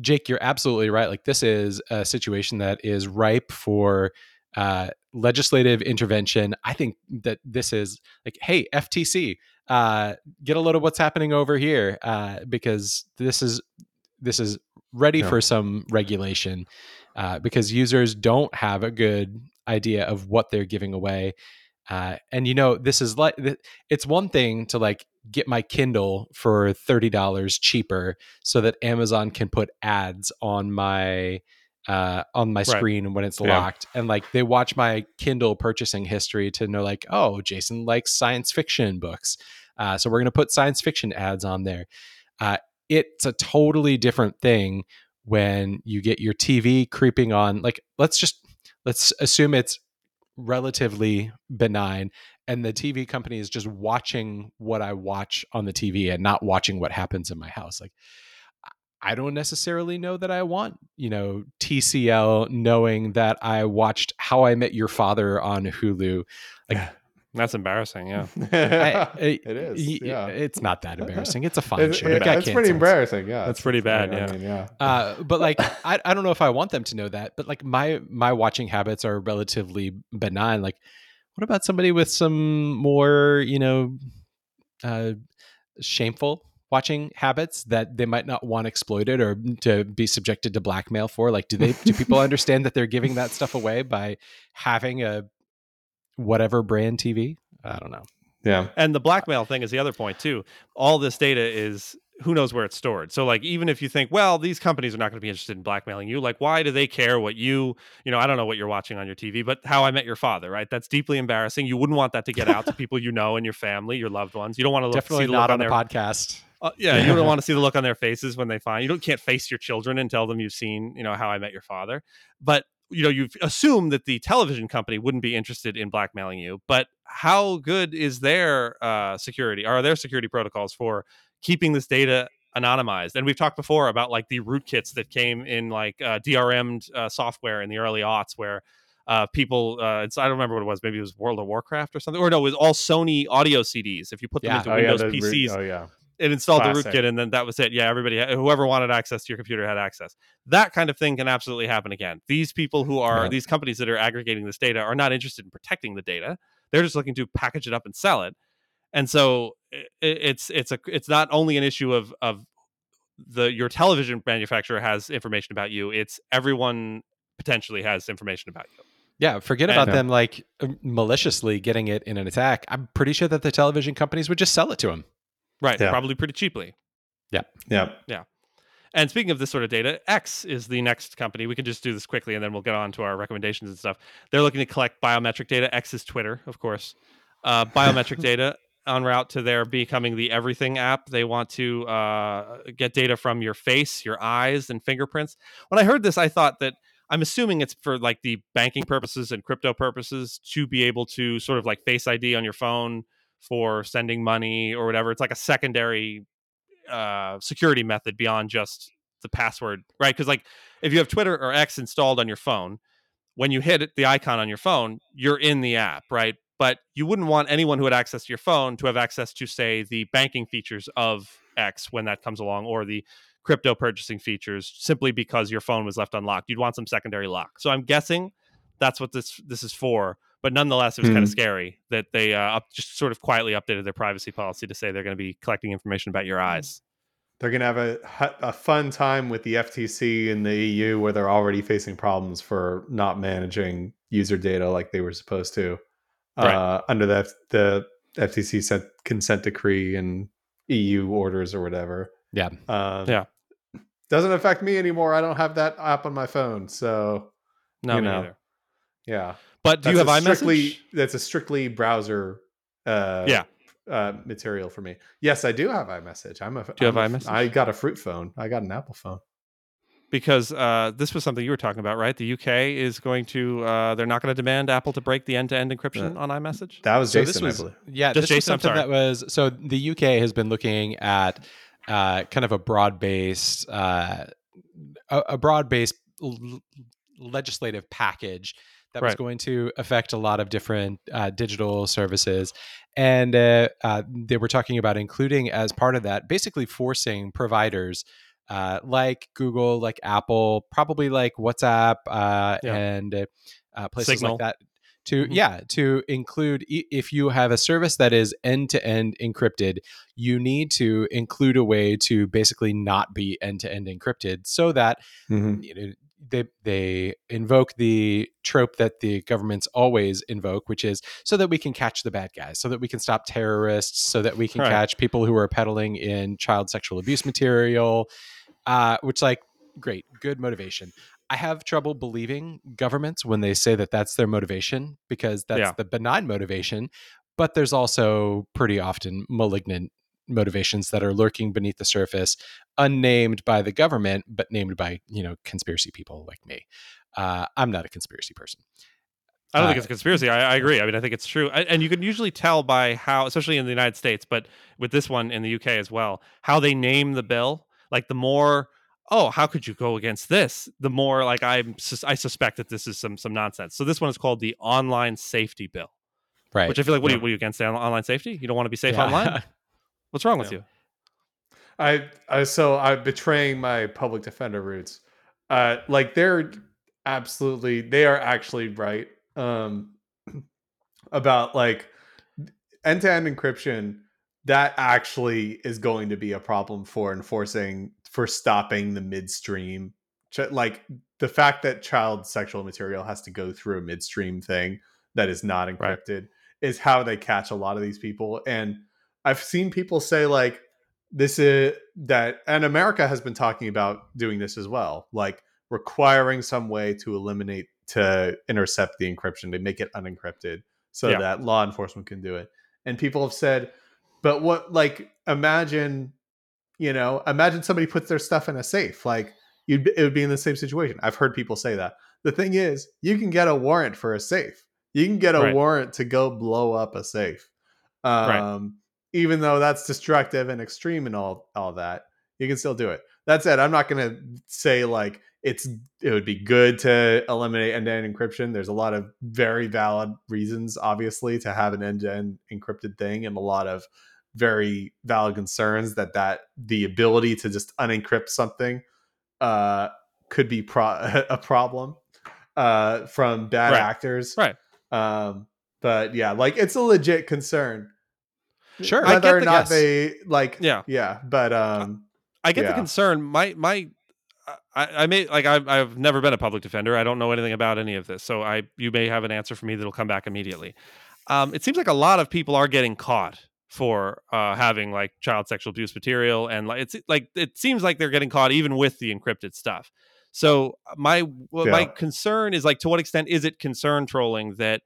A: Jake, you're absolutely right. Like, this is a situation that is ripe for. Uh, legislative intervention. I think that this is like, hey, FTC, uh, get a load of what's happening over here uh, because this is this is ready
C: Yeah.
A: for some regulation uh, because users don't have a good idea of what they're giving away. Uh, and you know, this is like it's one thing to like get my Kindle for thirty dollars cheaper so that Amazon can put ads on my uh, on my
B: Right.
A: screen when it's
C: Yeah.
A: locked, and like they watch my Kindle purchasing history to know like, oh, Jason likes science fiction books, uh, so we're gonna put science fiction ads on there. Uh, it's a totally different thing when you get your TV creeping on. Like, let's just let's assume it's relatively benign and the TV company is just watching what I watch on the TV and not watching what happens in my house. Like I don't necessarily know that I want, you know, TCL knowing that I watched How I Met Your Father on Hulu. Like
B: That's embarrassing. Yeah.
A: I- I-
C: it is.
A: y-
C: Yeah.
A: It's not that embarrassing. It's a fun
C: It-
A: show.
C: it-
A: It
C: it's pretty embarrassing. Yeah,
B: That's
C: it's-
B: pretty bad,
C: I
B: yeah.
C: mean, yeah.
A: Uh, but like, I, I don't know if I want them to know that, but like my my watching habits are relatively benign. Like, what about somebody with some more, you know, uh, shameful watching habits that they might not want exploited or to be subjected to blackmail for? Like, do they do people understand that they're giving that stuff away by having a whatever brand TV? I don't know.
C: Yeah.
B: And the blackmail thing is the other point too. All this data is who knows where it's stored. So like even if you think, well, these companies are not going to be interested in blackmailing you, like why do they care what you, you know, I don't know what you're watching on your TV, but how I met your father, right? That's deeply embarrassing. You wouldn't want that to get out to people you know and your family, your loved ones. You don't want to look,
A: Definitely not on
B: on
A: the
B: their
A: podcast.
B: uh, yeah, you don't want to see the look on their faces when they find you. Don't can't face your children and tell them you've seen, you know, how I met your father. But you know, you assume that the television company wouldn't be interested in blackmailing you. But how good is their uh, security? Are their security protocols for keeping this data anonymized? And we've talked before about like the rootkits that came in like uh, DRM'd uh, software in the early aughts, where uh, people, uh, it's, I don't remember what it was. Maybe it was World of Warcraft or something. Or no, it was all Sony audio CDs. If you put them
A: Yeah.
B: into
C: Oh, yeah,
B: Windows
C: root-
B: PCs,
C: oh yeah.
B: it installed the rootkit and then that was it yeah everybody whoever wanted access to your computer had access that kind of thing can absolutely happen again these people who are
A: Yeah.
B: these companies that are aggregating this data are not interested in protecting the data they're just looking to package it up and sell it and so it's it's a it's not only an issue of of the your television manufacturer has information about you it's everyone potentially has information about you
A: Yeah, forget
B: And-
A: about them like maliciously getting it in an attack. I'm pretty sure that the television companies would just sell it to them.
B: right
C: Yeah.
B: probably pretty cheaply
C: Yeah. Yeah. Yeah.
B: And speaking of this sort of data, X is the next company. We can just do this quickly and then we'll get on to our recommendations and stuff. They're looking to collect biometric data. X is Twitter, of course. Uh, biometric data en route to their becoming the everything app. They want to uh, get data from your face, your eyes, and fingerprints. When I heard this, I thought that I'm assuming it's for like the banking purposes and crypto purposes to be able to sort of like face ID on your phone for sending money or whatever. It's like a secondary uh, security method beyond just the password, right? Because like if you have Twitter or X installed on your phone, when you hit the icon on your phone, you're in the app, right? But you wouldn't want anyone who had access to your phone to have access to, say, the banking features of X when that comes along, or the crypto purchasing features, simply because your phone was left unlocked. You'd want some secondary lock. So I'm guessing that's what this this is for. But nonetheless, it was kind
C: Hmm.
B: of scary that they uh, up, just sort of quietly updated their privacy policy to say they're going to be collecting information about your eyes.
C: They're gonna have a a fun time with the FTC and the EU, where they're already facing problems for not managing user data like they were supposed to
B: Right.
C: uh, under the F- the FTC sent consent decree and EU orders or whatever.
A: Yeah.
C: Um,
B: Yeah.
C: doesn't affect me anymore. I don't have that app on my phone, so
B: No,
C: You know.
B: neither.
C: yeah.
B: But do you have
C: That's a
B: iMessage?
C: strictly that's a strictly browser uh
B: Yeah.
C: uh material for me. Yes, I do have iMessage. I'm a
B: Do you have
C: I'm a-
B: iMessage?
C: I got a fruit phone. I got an Apple phone.
B: Because uh, this was something you were talking about, right? The UK is going to uh, they're not going to demand Apple to break the end-to-end encryption on iMessage.
C: That was
A: So
C: Jason,
A: this was
C: I believe.
A: yeah,
B: Just
A: this was
B: Jason, I'm
A: something that was so the UK has been looking at uh, kind of a broad-based uh, a, a broad-based l- legislative package that was going to affect a lot of different uh, digital services, and uh, uh, they were talking about including as part of that, basically forcing providers. Uh, like Google, like Apple, probably like WhatsApp, uh,
B: Yeah.
A: and uh, uh, places
B: Signal.
A: like that, to
B: Mhm.
A: yeah to include if you have a service that is end to end encrypted you need to include a way to basically not be end to end encrypted so that
C: Mhm.
A: you know, they they invoke the trope that the governments always invoke which is so that we can catch the bad guys so that we can stop terrorists so that we can
B: Right.
A: catch people who are peddling in child sexual abuse material uh, which like great good motivation I have trouble believing governments when they say that that's their motivation because that's
B: Yeah.
A: the benign motivation. But there's also pretty often malignant motivations that are lurking beneath the surface, unnamed by the government, but named by you know conspiracy people like me. Uh, I'm not a conspiracy person.
B: I don't think
A: Uh,
B: it's a conspiracy. I, I agree. I mean, I think it's true, I, and you can usually tell by how, especially in the United States, but with this one in the UK as well, how they name the bill. Like the more, oh, how could you go against this? The more like I'm, sus- I suspect that this is some some nonsense. So this one is called the Online Safety Bill.
A: right.
B: Which I feel like, what, are you, what are you against online safety? You don't want to be safe
A: Yeah.
B: online? What's wrong with
A: Yeah.
B: you?
C: I, I so I'm betraying my public defender roots. Uh, like they're absolutely they are actually right. Um, about like end to end encryption. That actually is going to be a problem for enforcing for stopping the midstream. Ch- Like the fact that child sexual material has to go through a midstream thing that is not
B: Right.
C: encrypted is how they catch a lot of these people. And I've seen people say like this is that and America has been talking about doing this as well, like requiring some way to eliminate to intercept the encryption to make it unencrypted so
B: Yeah.
C: that law enforcement can do it. And people have said, but what like imagine, you know, imagine somebody puts their stuff in a safe. Like you'd be, it would be in the same situation. I've heard people say that. The thing is, you can get a warrant for a safe. You can get a
B: Right.
C: warrant to go blow up a safe. Um,
B: Right.
C: even though that's destructive and extreme and all all that, you can still do it. That said, I'm not going to say like it's it would be good to eliminate end-to-end encryption. There's a lot of very valid reasons, obviously, to have an end-to-end encrypted thing, and a lot of very valid concerns that that the ability to just unencrypt something uh, could be pro- a problem uh, from bad
B: Right.
C: actors.
B: Right.
C: Um, but yeah, like it's a legit concern.
A: Sure.
B: I
C: Whether
B: get
C: or
B: the-
C: not
A: yes.
C: they like,
B: Yeah.
C: yeah. But um,
B: I get the concern. My my, I, I may like I've I've never been a public defender. I don't know anything about any of this. So I you may have an answer for me that'll come back immediately. Um, it seems like a lot of people are getting caught for uh, having like child sexual abuse material, and like it's like it seems like they're getting caught even with the encrypted stuff. So my what my concern is like to what extent is it concern trolling that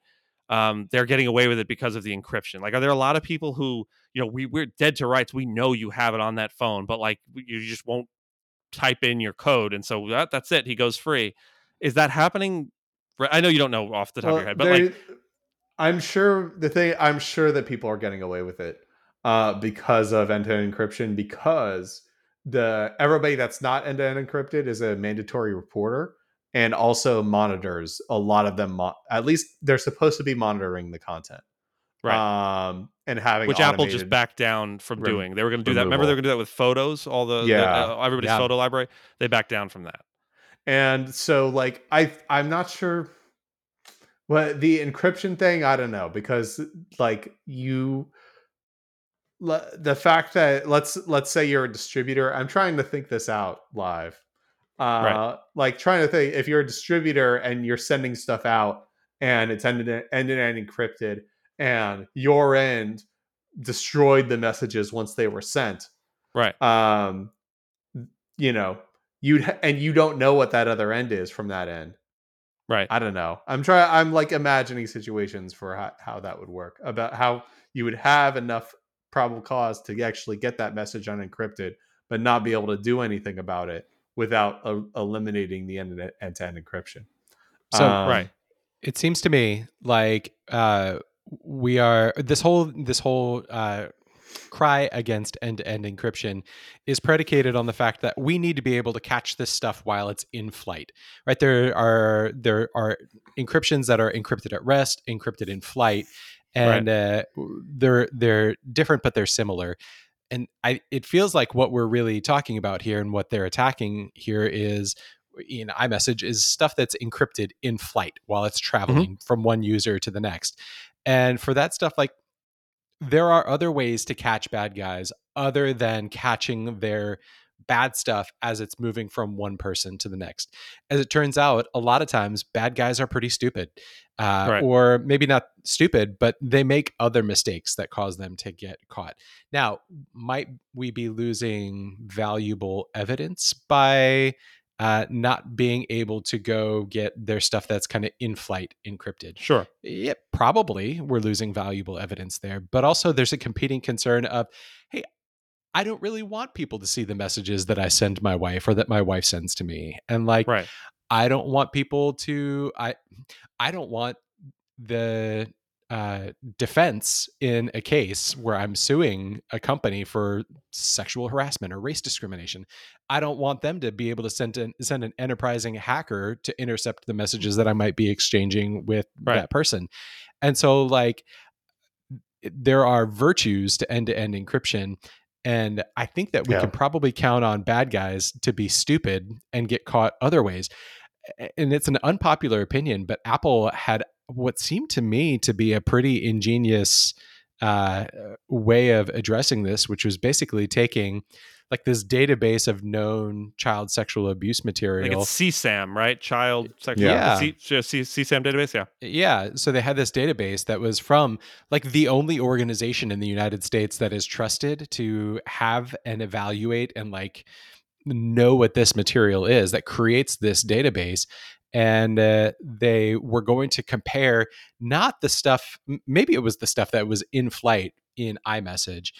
B: um, they're getting away with it because of the encryption? Like, are there a lot of people who you know we we're dead to rights? We know you have it on that phone, but like you just won't type in your code, and so that that's it. He goes free. Is that happening? I know you don't know off the top of your head, but like,
C: I'm sure the thing. I'm sure that people are getting away with it uh, because of end-to-end encryption. Because the everybody that's not end-to-end encrypted is a mandatory reporter and also monitors. A lot of them, mo- at least, they're supposed to be monitoring the content.
B: Right.
C: Um, and having
B: which Apple just backed down from
C: rem-
B: doing. They were going to do that. Remember, they were going to do that with photos, all the, the, uh, everybody's
A: Yeah.
B: photo library. They backed down from that.
C: and so like i i'm not sure what the encryption thing i don't know because like you the fact that let's let's say you're a distributor i'm trying to think this out live uh
B: Right.
C: like trying to think if you're a distributor and you're sending stuff out and it's ended end to end encrypted and your end destroyed the messages once they were sent
B: Right.
C: um you know you'd ha- and you don't know what that other end is from that end
B: Right.
C: i don't know i'm trying i'm like imagining situations for how, how that would work about how you would have enough probable cause to actually get that message unencrypted but not be able to do anything about it without uh, eliminating the end to end encryption
A: So,
C: Um,
B: right.
A: it seems to me like uh, we are this whole this whole uh, cry against end-to-end encryption is predicated on the fact that we need to be able to catch this stuff while it's in flight right? There are there are encryptions that are encrypted at rest encrypted in flight and uh, they're they're different but they're similar. And I it feels like what we're really talking about here and what they're attacking here is in iMessage is stuff that's encrypted in flight while it's traveling from one user to the next. And for that stuff, like there are other ways to catch bad guys other than catching their bad stuff as it's moving from one person to the next. As it turns out, a lot of times bad guys are pretty stupid, uh,
B: Right.
A: or maybe not stupid, but they make other mistakes that cause them to get caught. Now, might we be losing valuable evidence by uh, not being able to go get their stuff that's kind of in flight encrypted?
B: Sure.
A: Yeah, probably we're losing valuable evidence there. But also, there's a competing concern of, hey, I don't really want people to see the messages that I send my wife or that my wife sends to me, and like,
B: Right.
A: I don't want people to, I, I don't want the uh, defense in a case where I'm suing a company for sexual harassment or race discrimination. I don't want them to be able to send an, send an enterprising hacker to intercept the messages that I might be exchanging with
B: Right.
A: that person. And so, like, there are virtues to end-to-end encryption and i think that we
C: Yeah.
A: can probably count on bad guys to be stupid and get caught other ways and it's an unpopular opinion but apple had what seemed to me to be a pretty ingenious uh, way of addressing this which was basically taking like this database of known child sexual abuse material.
B: Like it's CSAM, right? Child sexual
A: Yeah.
B: C- C- CSAM database. Yeah.
A: Yeah. So they had this database that was from like the only organization in the United States that is trusted to have and evaluate and like know what this material is that creates this database. And uh, they were going to compare not the stuff, maybe it was the stuff that was in flight in iMessage,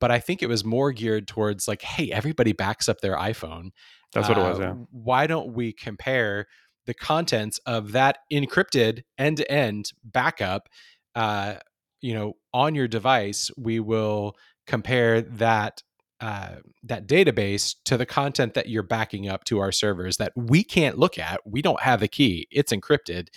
A: but I think it was more geared towards like, hey, everybody backs up their iPhone.
B: That's what it was.
A: Uh,
B: Yeah.
A: Why don't we compare the contents of that encrypted end-to-end backup? Uh, you know, on your device, we will compare that uh, that database to the content that you're backing up to our servers that we can't look at. We don't have the key; it's encrypted.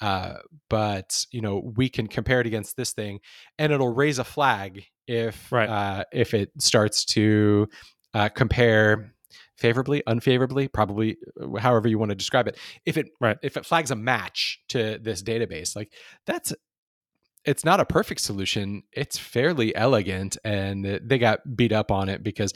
A: Uh, but you know, we can compare it against this thing, and it'll raise a flag if
B: Right.
A: uh, if it starts to uh, compare favorably, unfavorably, probably uh, however you want to describe it. If it
B: Right.
A: if it flags a match to this database, like that's it's not a perfect solution. It's fairly elegant, and they got beat up on it because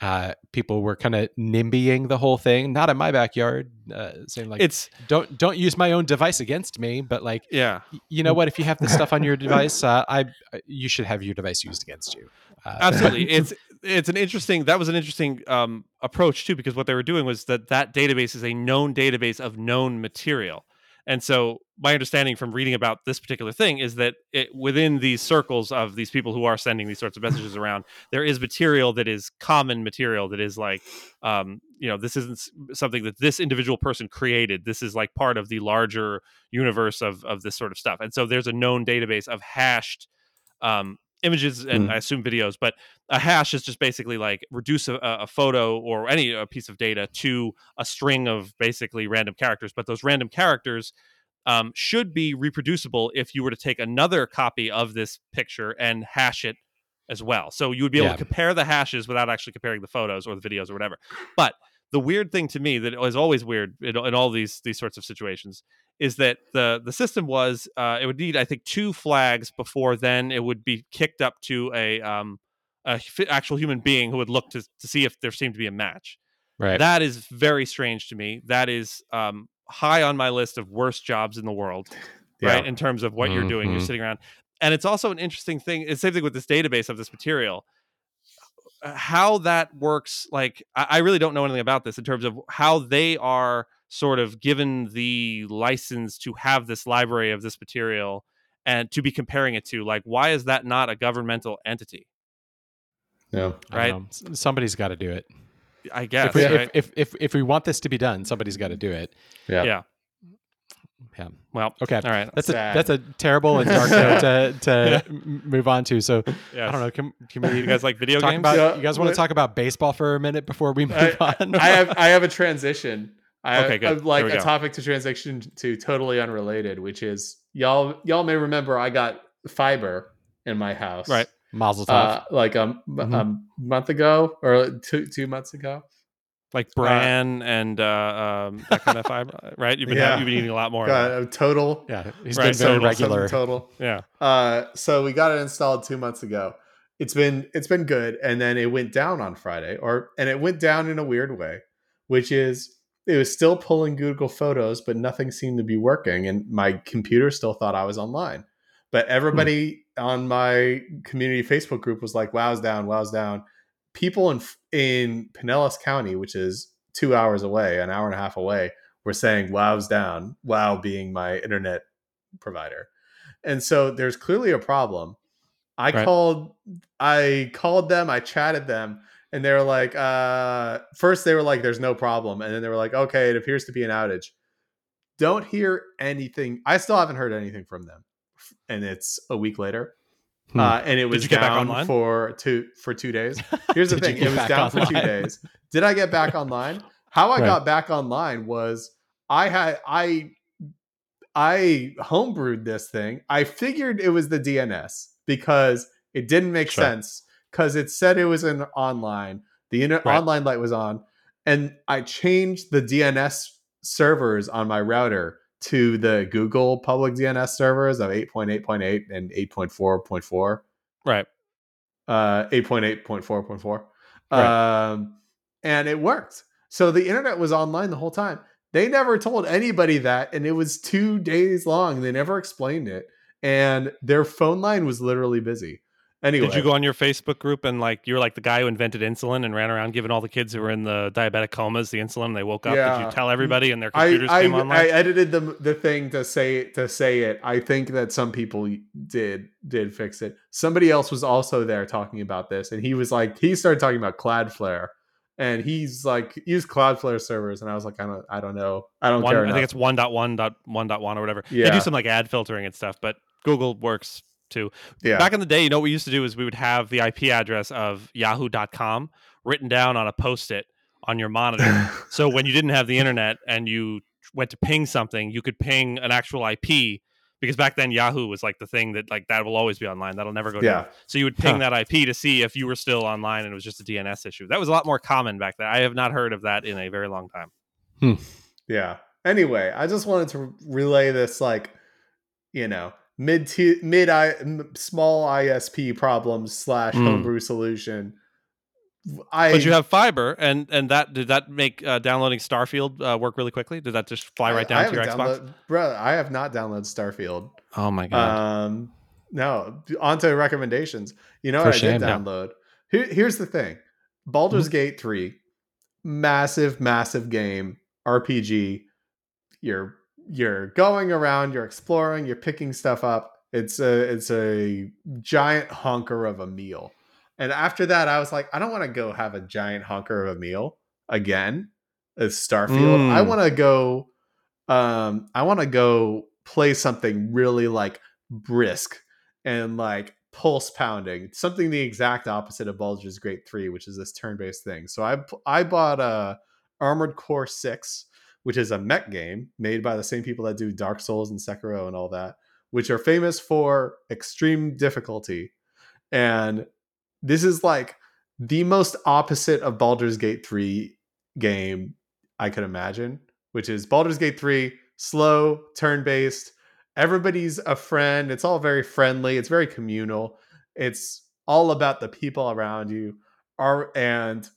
A: uh, people were kind of nimbying the whole thing. Not in my backyard, uh, saying like,
B: It's
A: "Don't don't use my own device against me." But like,
B: yeah.
A: you know what? If you have this stuff on your device, uh, I you should have your device used against you. Uh,
B: absolutely it's it's an interesting that was an interesting um, approach too because what they were doing was that that database is a known database of known material and so my understanding from reading about this particular thing is that it, within these circles of these people who are sending these sorts of messages around there is material that is common material that is like um, you know this isn't something that this individual person created this is like part of the larger universe of of this sort of stuff and so there's a known database of hashed um, images and
C: Hmm.
B: I assume videos, but a hash is just basically like reduce a, a photo or any a piece of data to a string of basically random characters. But those random characters um, should be reproducible if you were to take another copy of this picture and hash it as well. So you would be able
A: Yeah.
B: to compare the hashes without actually comparing the photos or the videos or whatever. But the weird thing to me that is always weird in, in all these these sorts of situations is that the the system was uh, it would need I think two flags before then it would be kicked up to a um a f- actual human being who would look to to see if there seemed to be a match.
A: right.
B: That is very strange to me. That is um high on my list of worst jobs in the world, right? In terms of what you're doing, you're
A: Mhm.
B: sitting around, and it's also an interesting thing. It's the same thing with this database of this material. Uh, How that works, like I, I really don't know anything about this in terms of how they are sort of given the license to have this library of this material and to be comparing it to. Like, why is that not a governmental entity?
C: Yeah.
B: Right?
A: know. Somebody's got to do it.
B: I guess.
A: if, we,
B: right?
A: if, if, if, if we want this to be done, somebody's got to do it.
C: Yeah.
B: yeah.
A: Yeah.
B: Well.
A: Okay.
B: All right.
A: That's a that's a terrible and dark note to, to m- move on to. So
B: Yes.
A: I don't know. Can, can we
B: You guys like video
A: talk
B: games?
A: about?
C: Yeah,
A: you guys want to talk about baseball for a minute before we move
C: I,
A: on?
C: I have I have a transition. I have,
B: Okay, good.
C: Have, like a
B: go.
C: topic to transition to totally unrelated, which is y'all y'all may remember I got fiber in my house.
B: Right.
A: Mazel tov.
C: Uh, like a, m-
A: Mhm.
C: a month ago or two two months ago.
B: like bran and uh, um, that kind of fiber, right? You've been
C: Yeah.
B: you've been eating a lot more. of
C: Got a total.
A: yeah, he's
B: right,
A: been very
B: total,
A: regular.
C: Total.
B: Yeah,
C: Uh, so we got it installed two months ago. It's been it's been good, and then it went down on Friday, or and it went down in a weird way, which is it was still pulling Google Photos, but nothing seemed to be working, and my computer still thought I was online. But everybody on my community Facebook group was like, "Wow's down, wow's down." People in in Pinellas County, which is two hours away, an hour and a half away, were saying, "Wow's down." Wow, being my internet provider and so there's clearly a problem i
B: Right.
C: called i called them i chatted them and they were like uh first they were like there's no problem and then they were like okay it appears to be an outage don't hear anything i still haven't heard anything from them and it's a week later
A: Hmm.
C: uh, and it was
B: you back
C: down
B: online?
C: for two for two days here's the thing it was
A: back
C: down for two days did i get back online how i
A: Right.
C: got back online was i had i i homebrewed this thing i figured it was the dns because it didn't make
B: Sure.
C: sense because it said it was an online. The inter-
B: Right.
C: online light was on, and I changed the DNS servers on my router to the Google public DNS servers of 8.8.8 and 8.4.4
B: Right.
C: uh 8.8.4.4
B: Right.
C: um and it worked. So the internet was online the whole time. They never told anybody that and it was two days long. They never explained it. And their phone line was literally busy anyway
B: Did you go on your Facebook group and like you were like the guy who invented insulin and ran around giving all the kids who were in the diabetic comas the insulin and they woke up? Did you tell everybody and their computers
C: I,
B: came online?
C: I edited the the thing to say to say it. I think that some people did did fix it. Somebody else was also there talking about this, and he was like, he started talking about Cloudflare, and he's like, use Cloudflare servers, and I was like, I don't, I don't know, I don't
B: one,
C: care.
B: I think it's one dot one dot one dot one or whatever.
C: Yeah.
B: They do some like ad filtering and stuff, but Google works too.
C: yeah,
B: Back in the day, you know what we used to do is we would have the IP address of yahoo.com written down on a post-it on your monitor. so when you didn't have the internet and you went to ping something, you could ping an actual IP because back then Yahoo was like the thing that like that will always be online. That'll never go down. So you would ping
A: Huh.
B: that IP to see if you were still online and it was just a DNS issue. That was a lot more common back then. I have not heard of that in a very long time. Hmm.
C: yeah. Anyway, I just wanted to relay this, like, you know, mid t- mid I small ISP problems slash
A: Mm.
C: homebrew solution. I
B: But you have fiber, and and that did that make uh, downloading Starfield uh, work really quickly? Did that just fly right
C: I- I
B: down to your Xbox?
C: download- Bro, I have not downloaded Starfield.
B: Oh my god.
C: Um, no, onto recommendations. You know
A: For
C: what I did download? Here, here's the thing Baldur's Gate 3, massive, massive game, RPG. You're you're going around, you're exploring, you're picking stuff up. It's a it's a giant honker of a meal. And after that, I was like, I don't want to go have a giant honker of a meal again as Starfield. I
B: Mm.
C: want to go um I want to go play something really like brisk and like pulse pounding, something the exact opposite of Baldur's Gate 3, which is this turn-based thing. So I I bought a Armored Core 6, which is a mech game made by the same people that do Dark Souls and Sekiro and all that, which are famous for extreme difficulty. And this is like the most opposite of Baldur's Gate 3 game I could imagine, which is Baldur's Gate 3, slow, turn based. Everybody's a friend. It's all very friendly. It's very communal. It's all about the people around you. Are and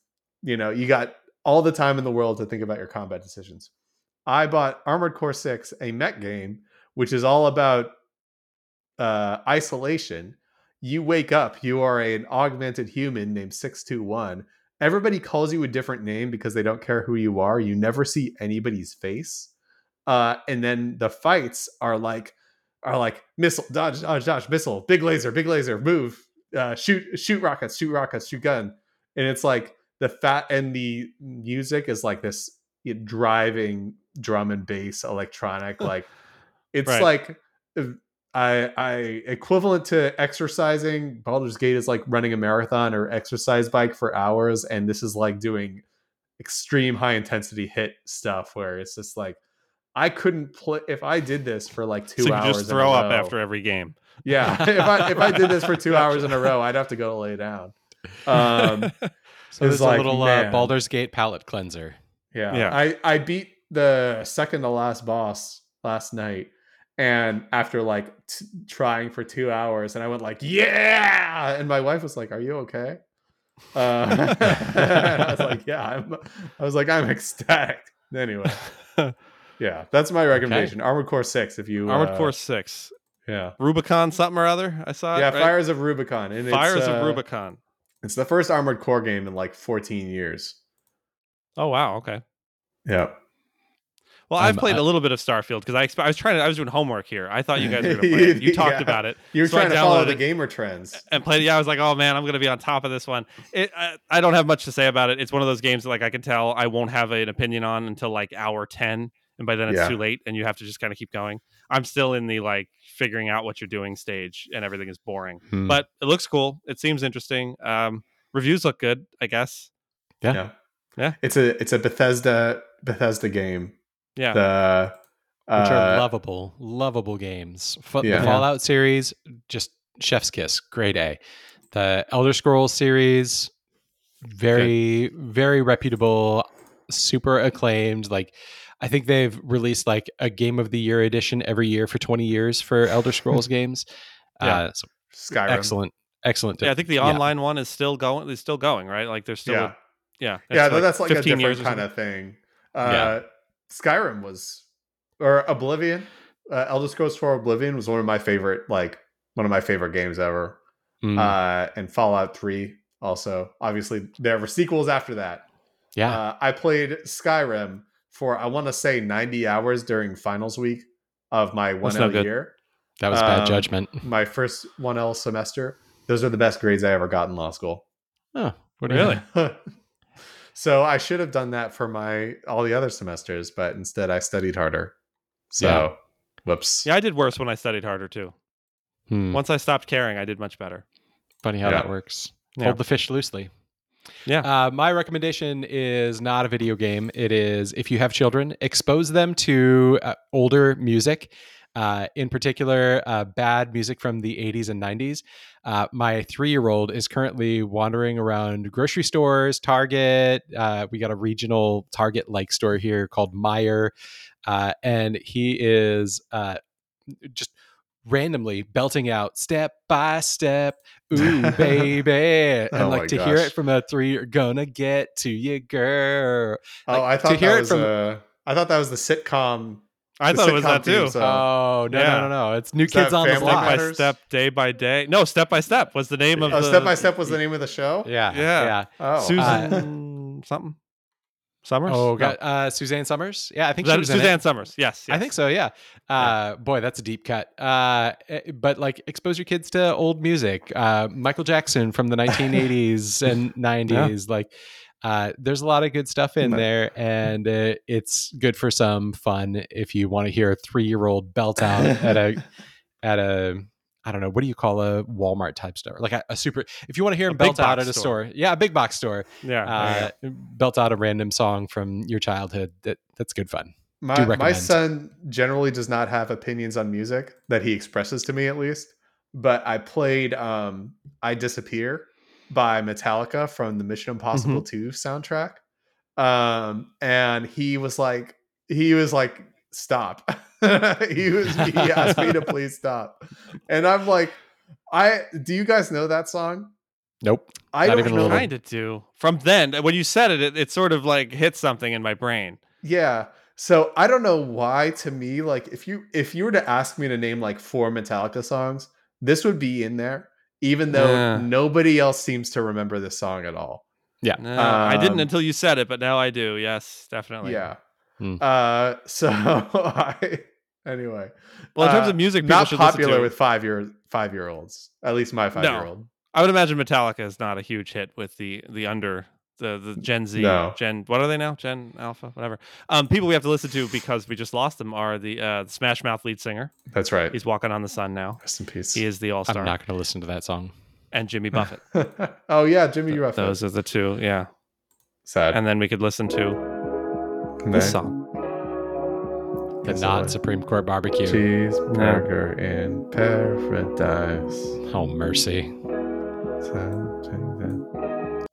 C: you know, you got all the time in the world to think about your combat decisions. I bought Armored Core 6, a mech game, which is all about uh, isolation. You wake up, you are an augmented human named 621. Everybody calls you a different name because they don't care who you are. You never see anybody's face. Uh, and then the fights are like are like missile, dodge, dodge, dodge, missile, big laser, big laser, move, uh, shoot, shoot rockets, shoot rockets, shoot gun. And it's like the fat and the music is like this driving drum and bass electronic. Like it's
B: Right.
C: like uh, I I equivalent to exercising. Baldur's Gate is like running a marathon or exercise bike for hours, and this is like doing extreme high intensity hit stuff where it's just like I couldn't play if I did this for like two
B: so
C: hours.
B: just throw up
C: row-
B: after every game.
C: Yeah, if I if I did this for two hours in a row, I'd have to go lay down. Um,
A: So
C: It's
A: there's
C: like,
A: a little uh,
C: man.
A: Baldur's Gate palate cleanser.
C: Yeah.
B: Yeah.
C: I I beat the second to last boss last night and after like t- trying for 2 hours and I went like, "Yeah!" And my wife was like, "Are you okay?" Uh, I was like, "Yeah, I'm I was like, "I'm ecstatic." Anyway, yeah, that's my recommendation. Armored Core 6 if you
B: Armored
C: uh,
B: Core Six,
C: Yeah.
B: Rubicon, something or other. I saw.
C: Yeah,
B: it, right?
C: Fires of Rubicon and
B: Fires
C: it's,
B: of
C: uh,
B: Rubicon.
C: It's the first Armored Core game in like 14 years.
B: Oh wow. Okay.
C: Yeah.
B: Well, I've
A: Um,
B: played
A: I-
B: a little bit of Starfield because I, I was trying to. I was doing homework here. I thought you guys were going to play it. You talked
C: Yeah.
B: about it.
C: You're
B: So
C: trying to follow the gamer trends.
B: and played it. Yeah, I was like, oh man, I'm gonna be on top of this one. It, I, I don't have much to say about it. It's one of those games that like I can tell I won't have an opinion on until like hour ten, and by then it's
C: Yeah.
B: too late, and you have to just kind of keep going. I'm still in the like figuring out what you're doing stage, and everything is boring.
A: Hmm.
B: But it looks cool. It seems interesting. Um, reviews look good, I guess.
A: Yeah.
C: Yeah.
B: Yeah.
C: It's a it's a Bethesda Bethesda game.
B: Yeah.
C: The
A: which are
C: uh,
A: lovable, lovable games. F-
C: yeah.
A: The Fallout series, just Chef's Kiss, grade A. The Elder Scrolls series, very very reputable, super acclaimed. Like I think they've released like a Game of the Year edition every year for 20 years for Elder Scrolls games.
B: Yeah.
A: Uh, so
C: Skyrim.
A: excellent, excellent.
B: Yeah, I think the
A: yeah.
B: online one is still going. Is still going, right? Like there's still,
C: Yeah.
B: yeah,
C: yeah,
B: it's
C: that's like a different
B: years
C: kind of thing. Uh, Skyrim was, or Oblivion, uh, Elder Scrolls 4 Oblivion was one of my favorite, like one of my favorite games ever.
A: Mm,
C: Uh, and Fallout 3 also. Obviously, there were sequels after that.
A: yeah,
C: Uh, I played Skyrim for I want to say 90 hours during finals week of my one
B: That's no
C: L year,
A: that was bad
C: um,
A: judgment.
C: my first one L semester. Those are the best grades I ever got in law school.
A: Oh, what
B: Really?
C: so I should have done that for my all the other semesters, but instead I studied harder. So,
A: Yeah.
C: whoops.
B: Yeah, I did worse when I studied harder too.
A: Hmm,
B: Once I stopped caring, I did much better.
A: funny how
C: Yeah.
A: that works.
B: Yeah.
A: Hold the fish loosely.
B: Yeah.
A: Uh, my recommendation is not a video game. It is if you have children, expose them to uh, older music. Uh, in particular, uh, bad music from the 80s and 90s. Uh, my three year old is currently wandering around grocery stores, Target. Uh, we got a regional Target like store here called Meijer. And he is just randomly belting out step by step, ooh, baby. and
C: Oh
A: like
C: my
A: to hear it from a three, you're gonna get to you, girl.
C: oh,
A: like,
C: I
A: to
C: thought
A: hear
C: that
A: it
C: was
A: from-
C: uh, I thought that was the sitcom.
B: I
C: the
B: thought it was that too.
C: theme song.
A: oh, no,
B: yeah.
A: no, no, no. It's New
C: Is
A: Kids on the
C: Family
B: Step
A: Block.
B: by step, day by day. No, step by step was the name of
C: Oh,
B: the
C: Step by Step was the name of the show.
A: Yeah.
B: Yeah.
A: Yeah.
C: Oh,
B: Susan something. Somers.
A: Oh,
B: No.
A: God. Uh, Suzanne Somers. Yeah, I think
B: Is
A: she
B: that
A: was in it.
B: Suzanne Somers. Yes,
A: I think so. Yeah. Uh, Boy, that's a deep cut. Uh, eh, but like, expose your kids to old music. Uh, Michael Jackson from the 1980s and 90s. Like, uh, there's a lot of good stuff in
C: Ma-
A: there, and uh, it's good for some fun if you want to hear a three year old belt out at a at a I don't know what do you call a Walmart type store? Like a, a super if you want to hear
B: A
A: him belt out
B: box
A: at a
B: store.
A: store yeah a big box store
B: Yeah.
A: uh, belt out a random song from your childhood that that's good fun.
C: My, my son generally does not have opinions on music that he expresses to me at least but i played um i disappear by metallica from the mission impossible 2 soundtrack um and he was like he was like stop he was he asked me to please stop and i'm like i do you guys know that song
A: nope
C: i
A: Not
C: don't
A: even a
C: know
A: little.
B: kind of do. From then, when you said it, it, it sort of like hit something in my brain.
C: Yeah. So I don't know why to me like if you if you were to ask me to name like four Metallica songs, this would be in there even though
B: Yeah.
C: nobody else seems to remember this song at all.
A: Yeah.
B: No, I didn't
C: Um,
B: until you said it, but now I do. Yes, definitely.
C: Yeah.
A: Hmm.
C: Uh so I anyway.
B: Well, in terms
C: uh,
B: of music, people
C: not
B: should
C: popular
B: to.
C: with 5 year 5 year olds. At least my 5 year old.
B: I would imagine Metallica is not a huge hit with the the under the the Gen Z,
C: No.
B: Gen what are they now? Gen Alpha, whatever. Um, people we have to listen to because we just lost them are the uh, Smash Mouth lead singer.
C: That's right.
B: He's walking on the sun now.
C: Rest in peace.
B: He is the all star.
A: i'm not going to listen to that song
B: and Jimmy Buffett.
C: oh yeah, Jimmy
B: Th-
C: Ruffin.
B: Those are the two. Yeah,
C: Sad.
B: and then we could listen to
C: And
B: this song.
A: The not supreme court barbecue.
C: Cheeseburger in paradise.
A: oh mercy.
C: Something